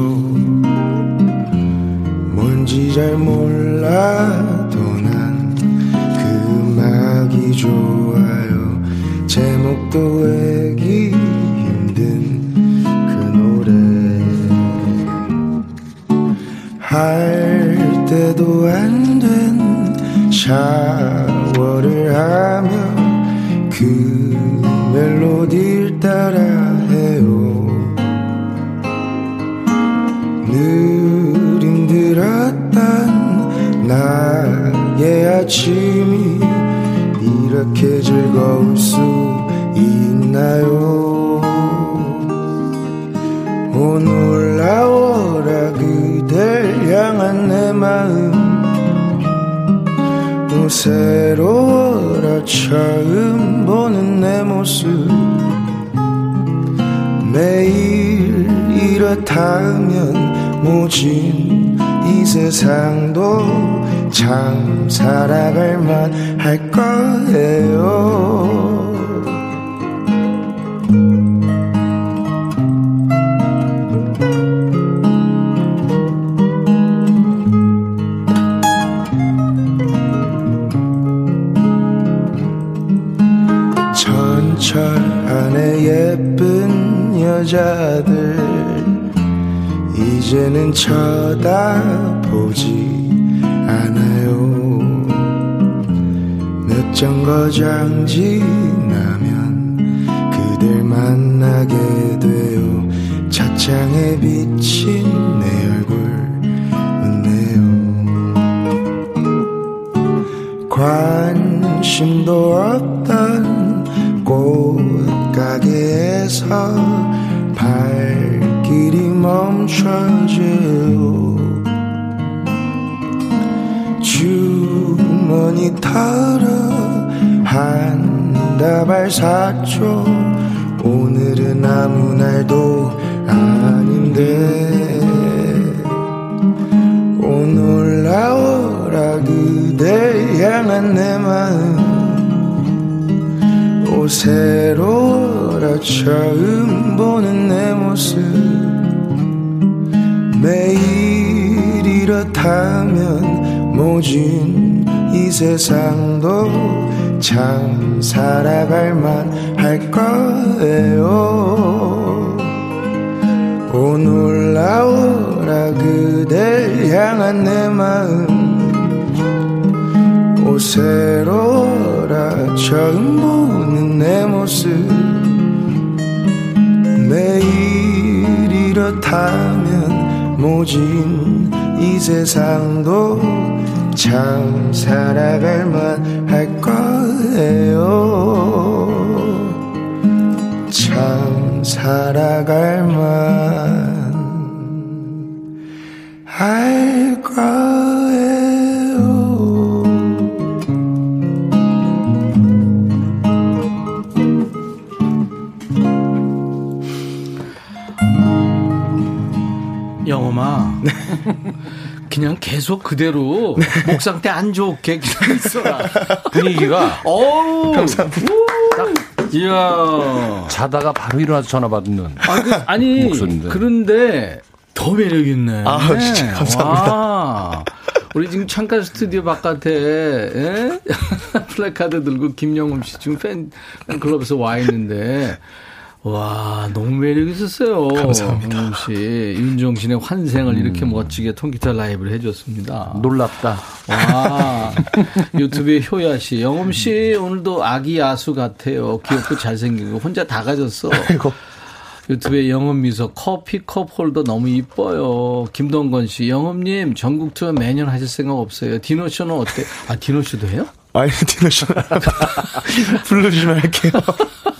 뭔지 잘그 음악이 좋아요. 제목도 외기 힘든 그 노래. 할 때도 안 된 샤워를 하며 그 멜로디를 따라 해요. 늘 힘들었던 나의 아침이 이렇게 즐거울 수 있나요? 오 놀라워라 그댈 향한 내 마음. 오 새로워라 처음 보는 내 모습. 매일 이렇다면 모진 이 세상도 참 살아갈 만 할 거예요. 전철 안에 예쁜 여자들 이제는 쳐다보지 않아요. 몇 정거장 지나면 그댈 만나게 돼요 차창에 비친 내 얼굴 웃네요. 관심도 없던 꽃가게에서 발길이 멈춰져요 주머니 털어 한 다발 샀죠 오늘은 아무 날도 아닌데. 오늘 나오라 그댈 향한 내 마음. 오새로라 처음 보는 내 모습. 매일 이렇다면 모진 이 세상도 참 살아갈 만 할 거예요. 오늘 나오라 그댈 향한 내 마음. 오새로라 처음 보는 내 모습. 매일 이렇다면 모진 이 세상도 참 살아갈 만 할 거예요 참 살아갈 만 할 거예요 영엄아. 그냥 계속 그대로 목 상태 안 좋게 그냥 있어라. 분위기가 어우. 감사합니다. 이야. 자다가 바로 일어나서 전화 받는. 아, 그, 아니, 목소리인데. 그런데 더 매력 있네. 아, 진짜 감사합니다. 와. 우리 지금 창가 스튜디오 바깥에 예? 플래카드 들고 김영흠 씨 지금 팬 클럽에서 와 있는데 와 너무 매력 있었어요. 감사합니다. 영흠 씨 윤종신의 환생을 이렇게 멋지게 통기타 라이브를 해줬습니다. 놀랍다. 와 유튜브에 효야 씨, 영흠 씨 오늘도 아기 야수 같아요. 귀엽고 잘생기고 혼자 다 가졌어. 아이고 유튜브에 영흠 미소 커피 컵 홀더 너무 이뻐요. 김동건 씨, 영흠님 전국 투어 매년 하실 생각 없어요. 디너쇼는 어때? 아 디너쇼도 해요? 아니 디너쇼 불러주시면 할게요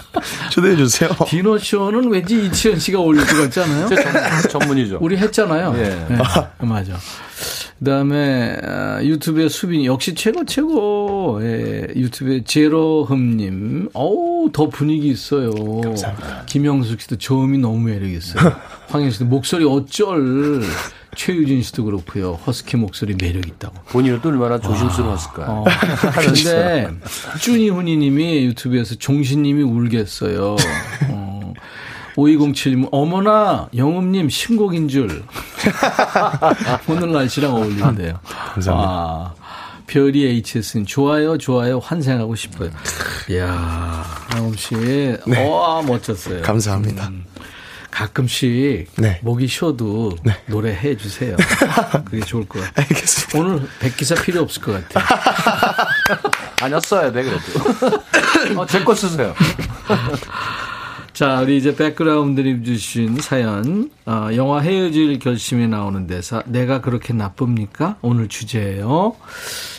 초대해 주세요 디너쇼는 왠지 이치현 씨가 올릴 것 같지 않아요? 전- 전문이죠. 우리 했잖아요. 예. 네, 맞아. 그다음에 아, 유튜브에 수빈이 역시 최고 최고. 예, 유튜브에 제로흠님, 어우 더 분위기 있어요. 감사합니다. 김영숙 씨도 저음이 너무 매력 있어요. 황현 씨도 목소리 어쩔. 최유진 씨도 그렇고요. 허스키 목소리 매력 있다고. 본인은 또 얼마나 조심스러웠을까. 어, 그런데 쭈니 훈이 님이 유튜브에서 종신님이 울겠어요. 어, 5207님, 어머나, 영음님 신곡인 줄. 오늘 날씨랑 어울린대요. 감사합니다. 아, 별이 HS는 좋아요, 좋아요, 환생하고 싶어요. 이야, 영음씨, 와, 멋졌어요. 감사합니다 가끔씩 네. 목이 쉬어도 노래 해 주세요. 그게 좋을 것 같아요. 알겠습니다 오늘 백기사 필요 없을 것 같아요. 아니었어야 돼, 그래도. 어, 제거 쓰세요. 자, 우리 이제 백그라운드님 주신 사연, 어, 영화 헤어질 결심에 나오는 대사, 내가 그렇게 나쁩니까? 오늘 주제예요.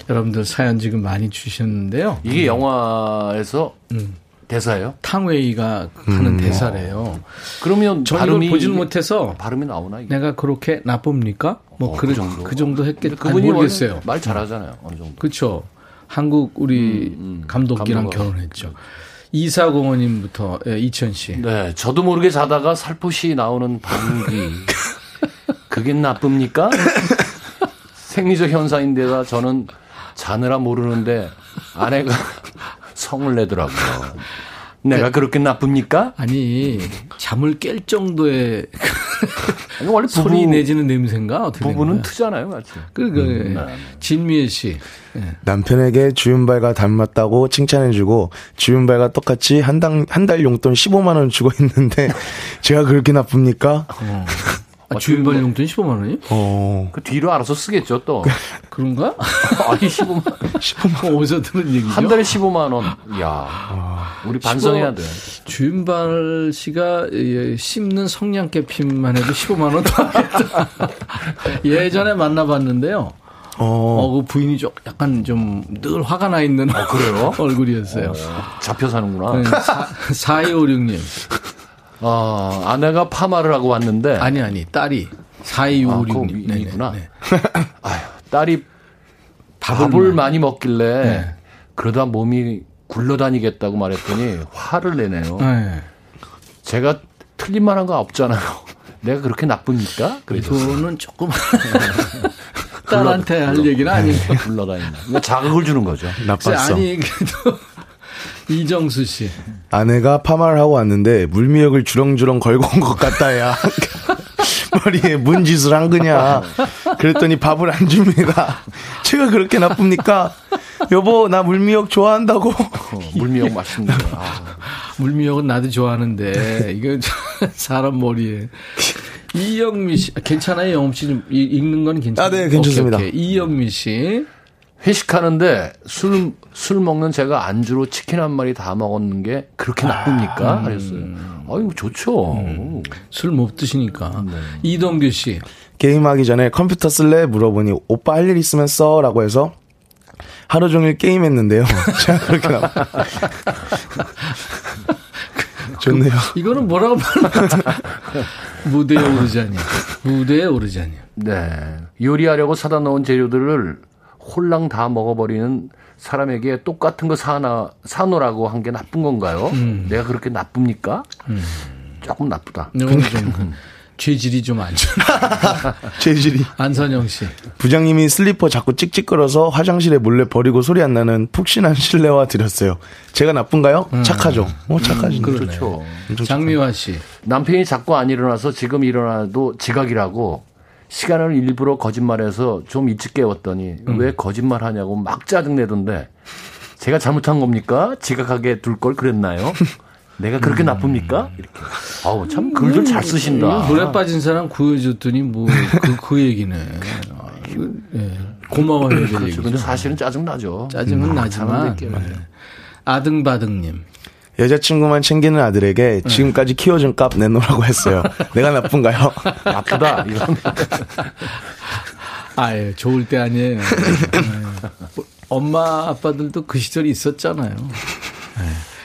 여러분들 사연 지금 많이 주셨는데요. 이게 영화에서 음. 대사예요? 탕웨이가 하는 대사래요. 그러면 저는 보질 못해서 발음이 나오나 이게? 내가 그렇게 나쁩니까? 뭐 어, 그, 그 정도. 그 정도 했겠, 아니, 그분이 모르겠어요. 말 잘하잖아요. 어느 정도. 그렇죠. 한국 우리 음, 음. 감독이랑. 결혼했죠. 이사공원님부터 예, 이천 씨. 네, 저도 모르게 자다가 살포시 나오는 방귀. 그게 나쁩니까? 생리적 현상인데다 저는 자느라 모르는데 아내가 성을 내더라고요. 내가 그렇게 나쁩니까? 아니 잠을 깰 정도의 아니, 원래 부부, 소리 내지는 냄새인가 어떻게 된 부부는? 트잖아요, 같이. 그, 그, 네. 진미애 씨. 예. 남편에게 주윤발과 닮았다고 칭찬해주고 주윤발과 똑같이 한달한달 용돈 15만 원 주고 있는데 제가 그렇게 나쁩니까? 아, 주인발 용돈 15만 원이요? 어, 그 뒤로 알아서 쓰겠죠, 또. 그런가? 아니, 15만 원. 15만 어디서 들은 얘기죠? 한 달에 15만 원. 이야. 우리 반성해야 돼. 주인발 씨가 예, 씹는 성냥개핀만 해도 15만 원 더 하겠다. 예전에 만나봤는데요. 어, 어, 그 부인이 좀 약간 좀 늘 화가 나 있는 그래요? 얼굴이었어요. 잡혀 사는구나. 네, 4256님. 아, 아내가 파마를 하고 왔는데. 아니, 아니, 딸이. 아, 4256님. 그거 이구나. 아휴, 딸이 밥을, 밥을 많이 먹길래 네. 그러다 몸이 굴러다니겠다고 말했더니 화를 내네요. 네. 제가 틀린 말 한 거 없잖아요. 내가 그렇게 나쁩니까? 그래서 이거는 조금 딸한테 할 얘기는 아니고. 굴러다닌다. 그러니까 자극을 주는 거죠. 나빴어. 아니, 그래도 이정수 씨. 아내가 파마를 하고 왔는데 물미역을 주렁주렁 걸고 온 것 같다, 야. 머리에 뭔 짓을 한 거냐. 그랬더니 밥을 안 줍니다. 제가 그렇게 나쁩니까? 여보, 나 물미역 좋아한다고. 어, 물미역 맛있는 거. 아, 물미역은 나도 좋아하는데, 이거 사람 머리에. 이영미 씨, 아, 괜찮아요? 영업 씨 읽는 건 괜찮아요? 아, 네, 괜찮습니다. 오케이, 오케이. 이영미 씨. 회식하는데 술, 술 먹는 제가 안주로 치킨 한 마리 다 먹었는 게 그렇게 나쁩니까? 그랬어요. 아유, 좋죠. 술못 드시니까. 네. 이동규 씨. 게임하기 전에 컴퓨터 쓸래? 물어보니 오빠 할 일 있으면 써. 라고 해서 하루 종일 게임했는데요. 제가 그렇게 나 좋네요. 이거는 뭐라고 말하면 무대에 오르자니. 무대에 오르자니. 네. 요리하려고 사다 놓은 재료들을 홀랑 다 먹어버리는 사람에게 똑같은 거 사나, 사놓으라고 한 게 나쁜 건가요? 내가 그렇게 나쁩니까? 조금 나쁘다. 이건 좀 죄질이 좀 안 좋아. 재질이. 안선영 씨. 부장님이 슬리퍼 자꾸 찍찍거려서 화장실에 몰래 버리고 소리 안 나는 푹신한 실내화 드렸어요. 제가 나쁜가요? 착하죠. 어, 착하지. 좋죠. 장미화 씨. 남편이 자꾸 안 일어나서 지금 일어나도 지각이라고 시간을 일부러 거짓말해서 좀 일찍 깨웠더니 왜 거짓말 하냐고 막 짜증내던데 제가 잘못한 겁니까? 지각하게 둘 걸 그랬나요? 내가 그렇게 나쁩니까? 이렇게. 아우, 참 글들 잘 쓰신다. 이거 물에 빠진 사람 구해줬더니 뭐 그 그 얘기네. 아, 예. 고마워해야 될 그렇죠. 근데 사실은 짜증나죠. 짜증은 음, 나지만. 네. 아등바등님. 여자친구만 챙기는 아들에게 네. 지금까지 키워준 값 내놓으라고 했어요. 내가 나쁜가요? 나쁘다. 이런. 아 예 좋을 때 아니에요. 네. 엄마 아빠들도 그 시절이 있었잖아요.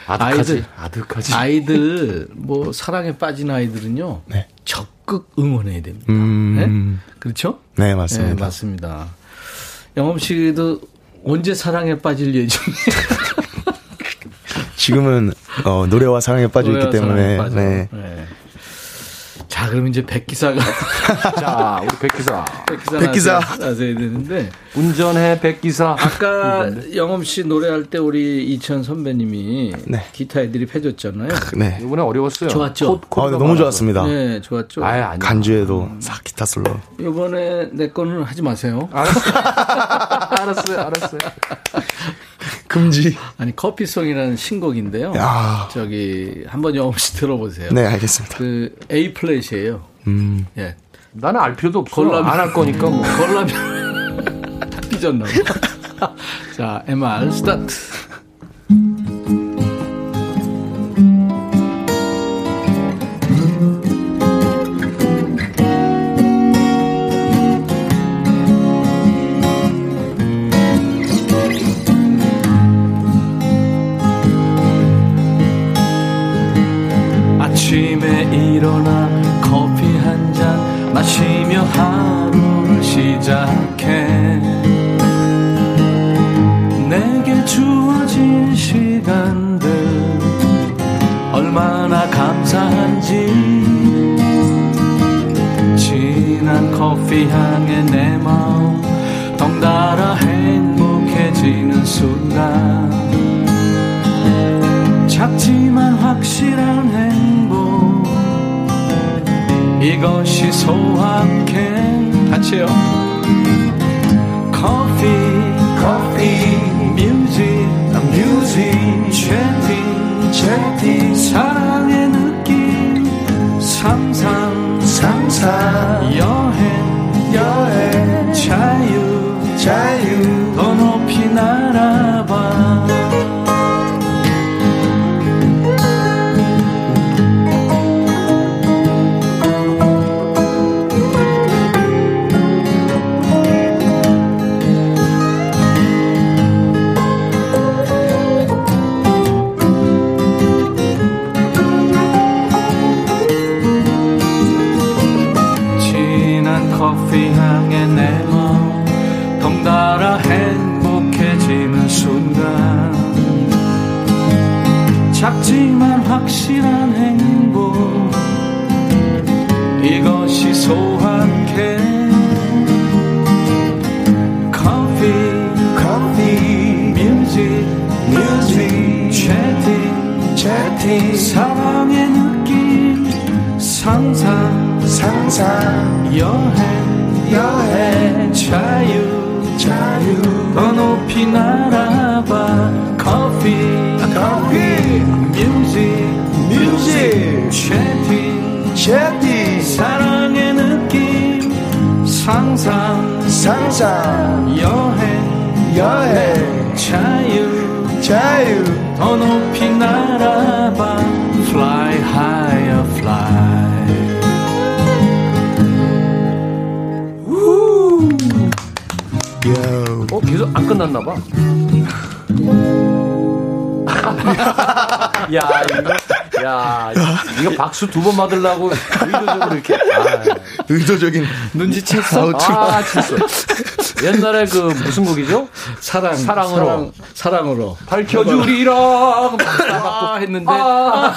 아득하지. 아이들. 아득하지. 아이들 뭐 사랑에 빠진 아이들은요. 네. 적극 응원해야 됩니다. 음. 네? 그렇죠? 네, 맞습니다. 네, 맞습니다. 영업 씨도 언제 사랑에 빠질 예정이에요? 지금은 어, 노래와 사랑에 빠져 있기 때문에 빠져. 네. 네. 자, 그럼 이제 백기사가 자, 우리 백기사. 백기사, 백기사. 나서야, 되는데 운전해, 백기사. 아까 영업 씨 노래할 때 우리 이천 선배님이 네. 기타 애드립 해줬잖아요. 네. 이번에 어려웠어요. 좋았죠? 아, 너무 좋았습니다. 네, 좋았죠. 아예 아니야. 간주에도 싹 기타 솔로. 이번에 내 거는 하지 마세요. 알았어요, 알았어요. 금지. 아니 커피송이라는 신곡인데요. 야. 저기 한번 영업 씨 들어보세요. 네, 알겠습니다. 그 A 플랫이에요. 음. 예. 나는 알 필요도 없어. 걸라면- 안할 거니까 뭐. 걸라면 다 삐졌나 봐. 자, MR 스타트. 소 여행 여행 자유 자유. 더 높이 날아봐. 커피 커피. 뮤직 뮤직. 채팅 채팅. 사랑의 느낌 상상 상상. 여행 여행. 자유 자유. 더 높이 날아봐. Fly higher fly 어, 계속 안 끝났나 봐. 야, 이거, 야, 이거 박수 두 번 받으려고 의도적으로 이렇게. 아, 의도적인 눈치챘어? 아 진짜. 옛날에 그 무슨 곡이죠? 사랑 사랑으로. 사랑, 으로 밝혀주리라. 아, 했는데 아.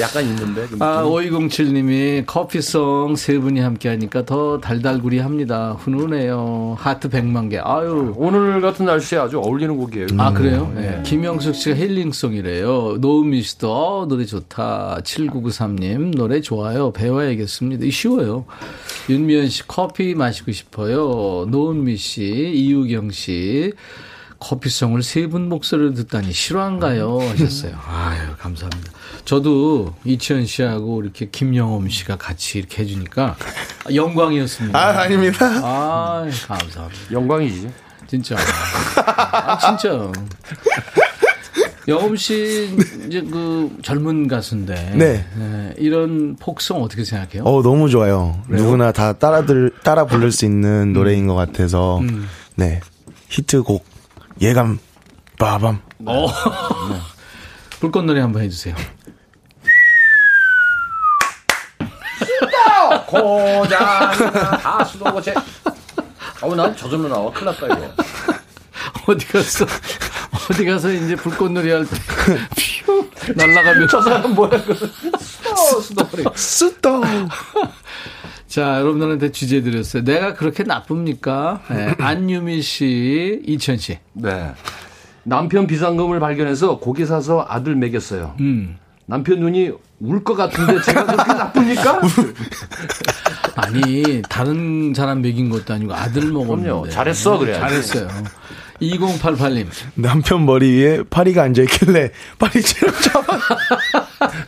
약간 있는데. 좀. 아, 5207님이 커피송 세 분이 함께 하니까 더 달달구리 합니다. 훈훈해요. 하트 100만 개. 아유. 오늘 같은 날씨에 아주 어울리는 곡이에요. 아, 그래요? 네. 김영숙 씨가 힐링송이래요. 노은미 씨도, 어, 노래 좋다. 7993님, 노래 좋아요. 배워야겠습니다. 이 쉬워요. 윤미연 씨, 커피 마시고 싶어요. 노은미 씨, 이유경 씨, 커피송을 세 분 목소리를 듣다니 실화인가요? 하셨어요. 아유, 감사합니다. 저도 이치현 씨하고 이렇게 김영엄 씨가 같이 이렇게 해주니까 영광이었습니다. 아 아닙니다. 아, 감사합니다. 영광이지. 진짜. 아, 진짜. 영엄 씨, 이제 그 젊은 가수인데. 네. 네, 이런 폭성 어떻게 생각해요? 어 너무 좋아요. 누구나 다 따라들 따라 부를 수 있는 노래인 것 같아서 네 히트곡 예감 빠밤. 어. 불꽃놀이 한번 해주세요. 고장 하수도 고체. 어우 난 저절로 나와 큰일 났다 이거. 어디 가서, 어디 가서 이제 불꽃놀이 할 때, 퓨, 날아가면. 저 사람 뭐야 그 수도버리. 쓰떠. 자, 여러분들한테 주제 드렸어요. 내가 그렇게 나쁩니까? 네, 안유미 씨, 이천 씨. 네. 남편 비상금을 발견해서 고기 사서 아들 먹였어요. 음. 남편 눈이 울 것 같은데 제가 그렇게 나쁩니까? 아니, 다른 사람 먹인 것도 아니고 아들 먹었는데. 그럼요. 잘했어, 그래야지. 잘했어요. 2088님. 남편 머리 위에 파리가 앉아 있길래 파리 채로 잡아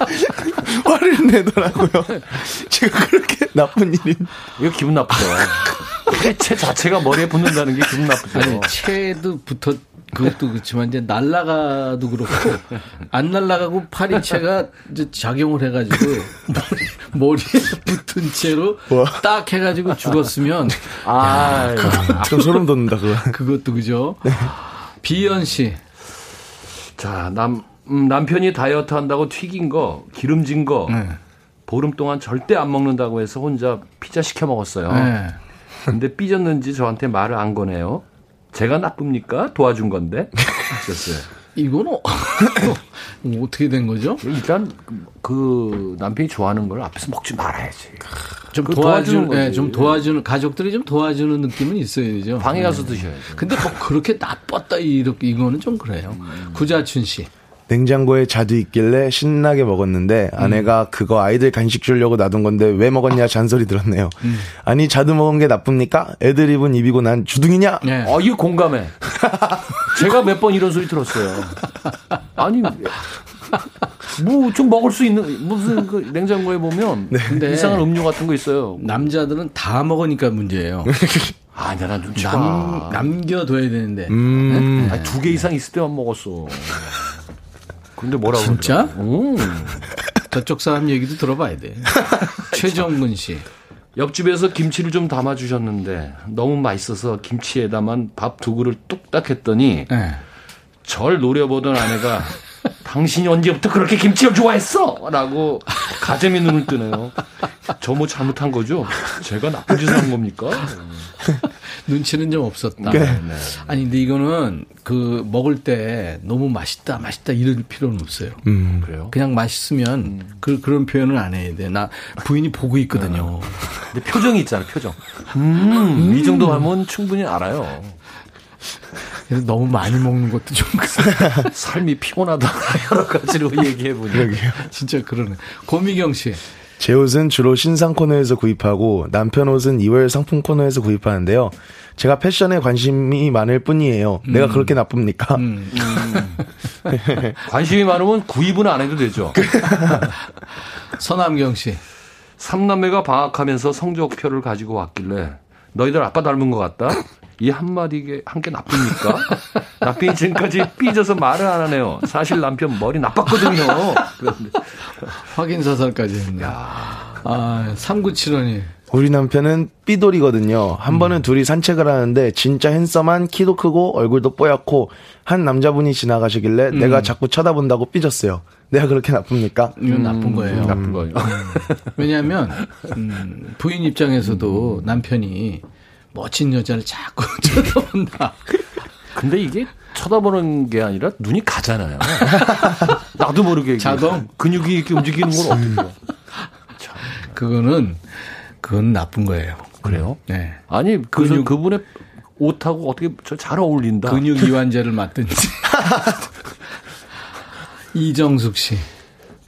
화를 내더라고요. 제가 그렇게 나쁜 일이 이거 기분 나쁘죠. 해체 자체가 머리에 붙는다는 게 기분 나쁘죠. 아니, 채도 붙어, 그것도 그렇지만 이제 날라가도 그렇고, 안 날라가고 파리채가 이제 작용을 해가지고, 머리, 머리에 붙은 채로 와. 딱 해가지고 죽었으면, 아, 좀 소름 돋는다 그거. 그것도 그죠? 비연 씨. 자, 남, 음, 남편이 다이어트 한다고 튀긴 거, 기름진 거, 네. 보름 동안 절대 안 먹는다고 해서 혼자 피자 시켜 먹었어요. 네. 근데 삐졌는지 저한테 말을 안 거네요. 제가 나쁩니까? 도와준 건데. 하셨어요. 이거는 뭐 어떻게 된 거죠? 일단 그 남편이 좋아하는 걸 앞에서 먹지 말아야지. 좀 그거 도와주는, 도와주는 예, 거지. 좀 도와주는 가족들이 좀 도와주는 느낌은 있어야죠. 방에 가서 네. 드셔야죠. 근데 뭐 그렇게 나빴다 이렇게 이거는 좀 그래요. 음. 구자춘 씨. 냉장고에 자두 있길래 신나게 먹었는데 아내가 그거 아이들 간식 주려고 놔둔 건데 왜 먹었냐 잔소리 들었네요. 아니 자두 먹은 게 나쁩니까? 애들 입은 입이고 난 주둥이냐? 네. 아, 이거 공감해. 제가 몇 번 이런 소리 들었어요. 아니, 뭐좀 먹을 수 있는 무슨 그 냉장고에 보면 근데 이상한 음료 같은 거 있어요. 남자들은 다 먹으니까 문제예요. 아니야, 난 눈치 남, 봐. 남겨둬야 되는데. 음. 아니, 두개 이상 있을 때만 먹었어. 근데 뭐라고 진짜? 그러더라고. 음. 저쪽 사람 얘기도 들어봐야 돼. 최정근 씨. 옆집에서 김치를 좀 담아주셨는데 너무 맛있어서 김치에다만 밥 두 그릇 뚝딱 했더니 네. 절 노려보던 아내가 당신이 언제부터 그렇게 김치를 좋아했어? 라고 가재미 눈을 뜨네요. 저 뭐 잘못한 거죠? 제가 나쁜 짓을 한 겁니까? 눈치는 좀 없었다. 네. 아니 근데 이거는 그 먹을 때 너무 맛있다 맛있다 이럴 필요는 없어요. 음. 그래요? 그냥 맛있으면 그 그런 표현을 안 해야 돼. 나 부인이 보고 있거든요. 근데 표정이 있잖아요, 표정. 음, 이 정도 하면 충분히 알아요. 그래서 너무 많이 먹는 것도 좀. 삶이 피곤하다 여러 가지로 얘기해 보니. 진짜 그러네. 고미경 씨. 제 옷은 주로 신상 코너에서 구입하고 남편 옷은 2월 상품 코너에서 구입하는데요. 제가 패션에 관심이 많을 뿐이에요. 내가 그렇게 나쁩니까? 음. 관심이 많으면 구입은 안 해도 되죠. 서남경 씨. 삼남매가 방학하면서 성적표를 가지고 왔길래 너희들 아빠 닮은 것 같다. 이 한마디에 한게 나쁩니까? 남편이 지금까지 삐져서 말을 안 하네요. 사실 남편 머리 나빴거든요. 그런데 확인 사살까지 했네. 아, 3975님. 우리 남편은 삐돌이거든요. 한 음. 번은 둘이 산책을 하는데 진짜 핸섬한 키도 크고 얼굴도 뽀얗고 한 남자분이 지나가시길래 음. 내가 자꾸 쳐다본다고 삐졌어요. 내가 그렇게 나쁩니까? 이건 나쁜 거예요. 나쁜 거예요. 왜냐하면 음, 부인 입장에서도 남편이 멋진 여자를 자꾸 쳐다본다. 근데 이게 쳐다보는 게 아니라 눈이 가잖아요. 나도 모르게 자동? 근육이 이렇게 움직이는 건 어떻게 그거는 그건 나쁜 거예요. 그래요? 네. 아니 그 근육- 그분의 옷하고 어떻게 저잘 어울린다. 근육 이완제를 맞든지. 이정숙 씨.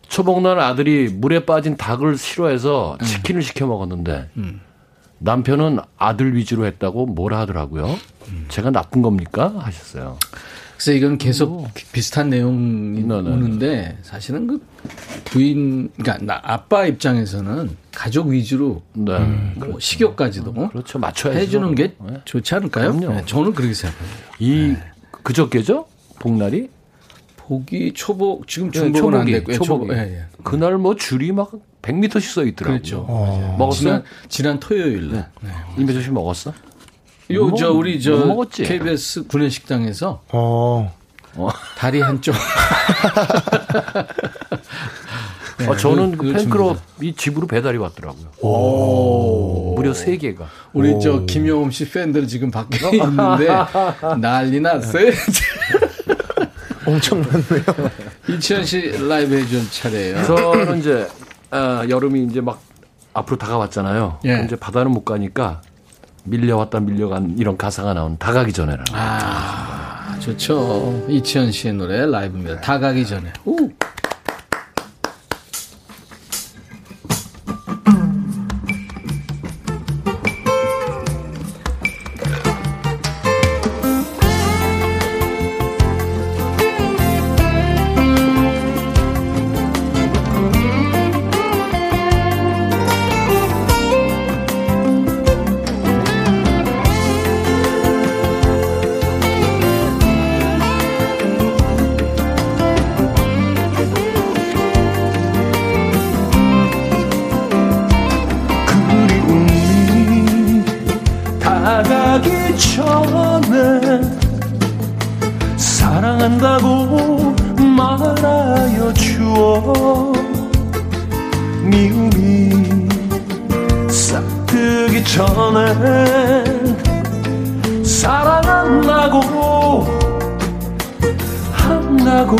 초복날 아들이 물에 빠진 닭을 싫어해서 치킨을 시켜 먹었는데 남편은 아들 위주로 했다고 뭐라 하더라고요. 제가 나쁜 겁니까? 하셨어요. 그래서 이건 계속 비슷한 내용이 네, 네, 오는데 사실은 그 부인, 그러니까 나 아빠 입장에서는 가족 위주로 네. 뭐 식욕까지도 그렇죠. 맞춰야죠. 해주는 게 네. 좋지 않을까요? 네, 저는 그렇게 생각합니다. 이 그저께죠? 복날이? 복이 초복 지금 네, 중복은 안 초복이, 됐고 예, 초복이. 초복, 예, 예. 그날 뭐 줄이 막 100m씩 써 있더라고요. 그렇죠. 먹었어요? 지난 지난 토요일 날. 네. 임배조 씨 먹었어? 요 뭐, 저 우리 못저 먹었지. KBS 구내식당에서 어, 다리 한쪽 네, 아, 저는 그 그걸 팬클럽 이 집으로 배달이 왔더라고요. 무려 3개가. 우리 저 김영엄 씨 팬들 지금 밖에 있는데 난리 났어요. 엄청 많네요. 이치현 씨 라이브 해준 차례예요. 저는 이제 아, 여름이 이제 막 앞으로 다가왔잖아요. 예. 이제 바다는 못 가니까 밀려왔다 밀려간 이런 가사가 나온 다가기 전에라는. 아 좋죠. 이치현 씨의 노래 라이브입니다. 다 가기 전에. 오. 사랑한다고 말하여 주어. 미움이 싹트기 전에 사랑한다고 한다고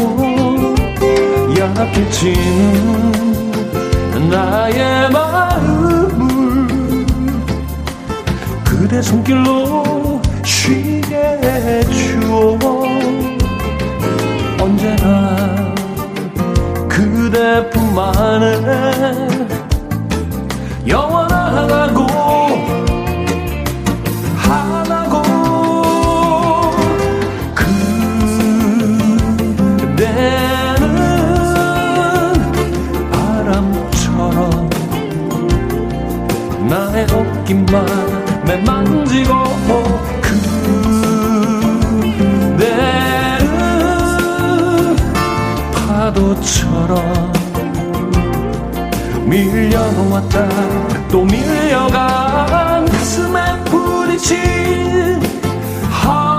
약해지는 나의 마음을 그대 손길로 쉬게 해주어 그대뿐만의 영원하다고 하나고 그대는 바람처럼 나의 어깨만 매만지고 파도처럼 밀려왔다. 또 밀려간 가슴에 부딪힌 하얀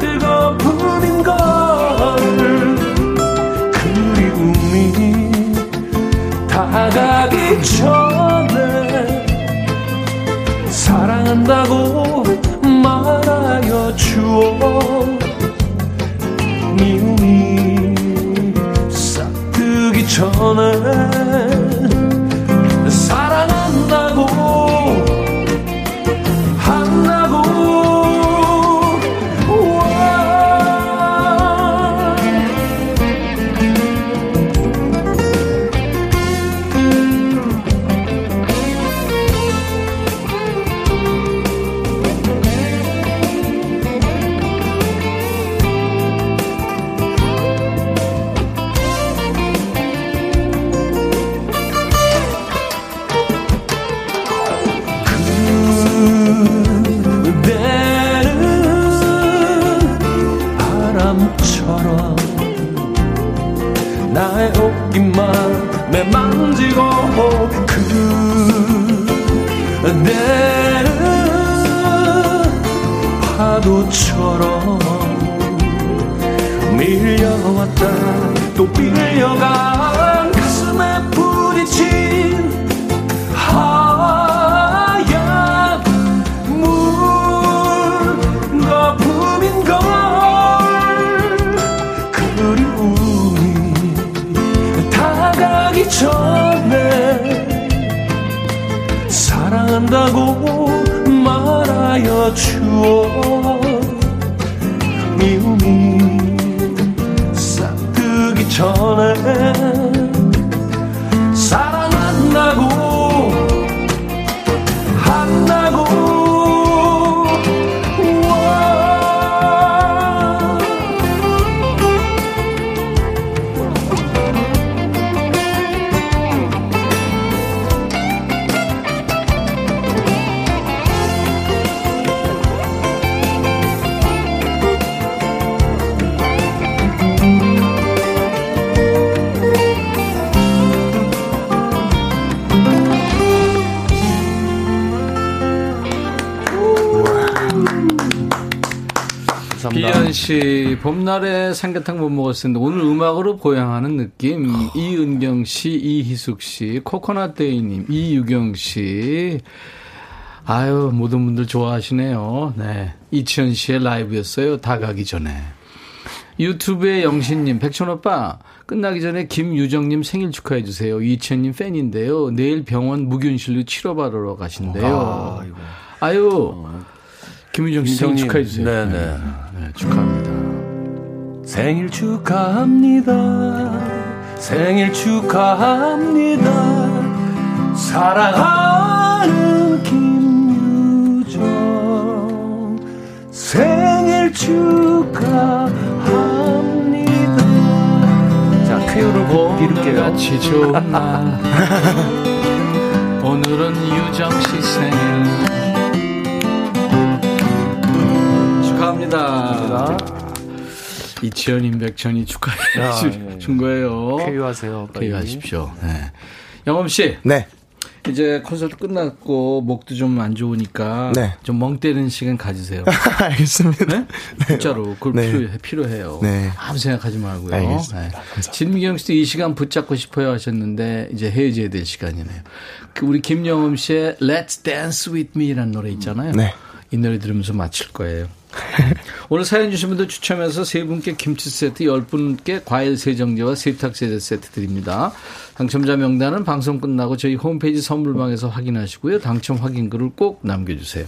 물거품인 걸. 그리움이 다가기 전에 사랑한다고 말하여 주어 싹 삼계탕 못 먹었을 텐데 오늘 음악으로 보양하는 느낌. 이은경 씨, 이희숙 씨, 코코넛 데이님, 이유경 씨. 아유, 모든 분들 좋아하시네요. 네. 이치현 씨의 라이브였어요. 다 가기 전에. 유튜브의 영신님, 백천 오빠, 끝나기 전에 김유정님 생일 축하해 주세요. 이치현님 팬인데요. 내일 병원 무균실로 치료받으러 가신대요. 아유, 김유정 씨 생일 김정님. 축하해 주세요. 네네. 네, 축하합니다. 생일 축하합니다. 생일 축하합니다. 사랑하는 김유정. 생일 축하합니다. 자, 쾌유를 꼭 빌을게요. 오늘같이 좋은 날 오늘은 유정 씨 생일 축하합니다 이치현 임백천이 축하해 야, 주- 예. 준 거예요 쾌유하세요. 빨리. 쾌유하십시오 네. 영엄 씨 네. 이제 콘서트 끝났고 목도 좀 안 좋으니까 네. 좀 멍 때리는 시간 가지세요 알겠습니다. 네? 진짜로 그걸 네. 필요해, 필요해요. 네. 아무 생각하지 말고요. 알겠습니다. 네. 진미경 씨도 이 시간 붙잡고 싶어요 하셨는데 이제 헤어져야 될 시간이네요. 그 우리 김영음 씨의 Let's Dance With Me라는 노래 있잖아요. 네. 이 노래 들으면서 마칠 거예요. 오늘 사연 주신 분들 추첨해서 세 분께 김치 세트, 열 분께 과일 세정제와 세탁 세제 세트 드립니다. 당첨자 명단은 방송 끝나고 저희 홈페이지 선물방에서 확인하시고요. 당첨 확인글을 꼭 남겨주세요.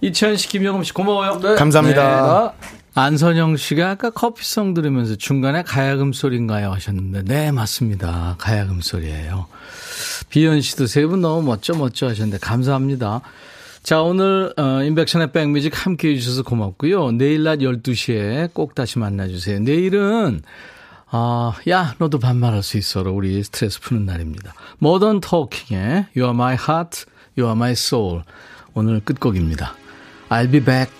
이치현 씨, 김영음 씨 고마워요. 네. 감사합니다. 안선영 씨가 아까 커피송 들으면서 중간에 가야금 소리인가요 하셨는데 네 맞습니다 가야금 소리예요 비연 씨도 세 분 너무 멋져 멋져 하셨는데 감사합니다 자 오늘 어, 인백션의 백뮤직 함께해 주셔서 고맙고요 내일 낮 12시에 꼭 다시 만나주세요 내일은 아, 야, 너도 반말할 수 있어로 우리 스트레스 푸는 날입니다. 모던 토킹의 You are my heart, you are my soul. 오늘 끝곡입니다. I'll be back.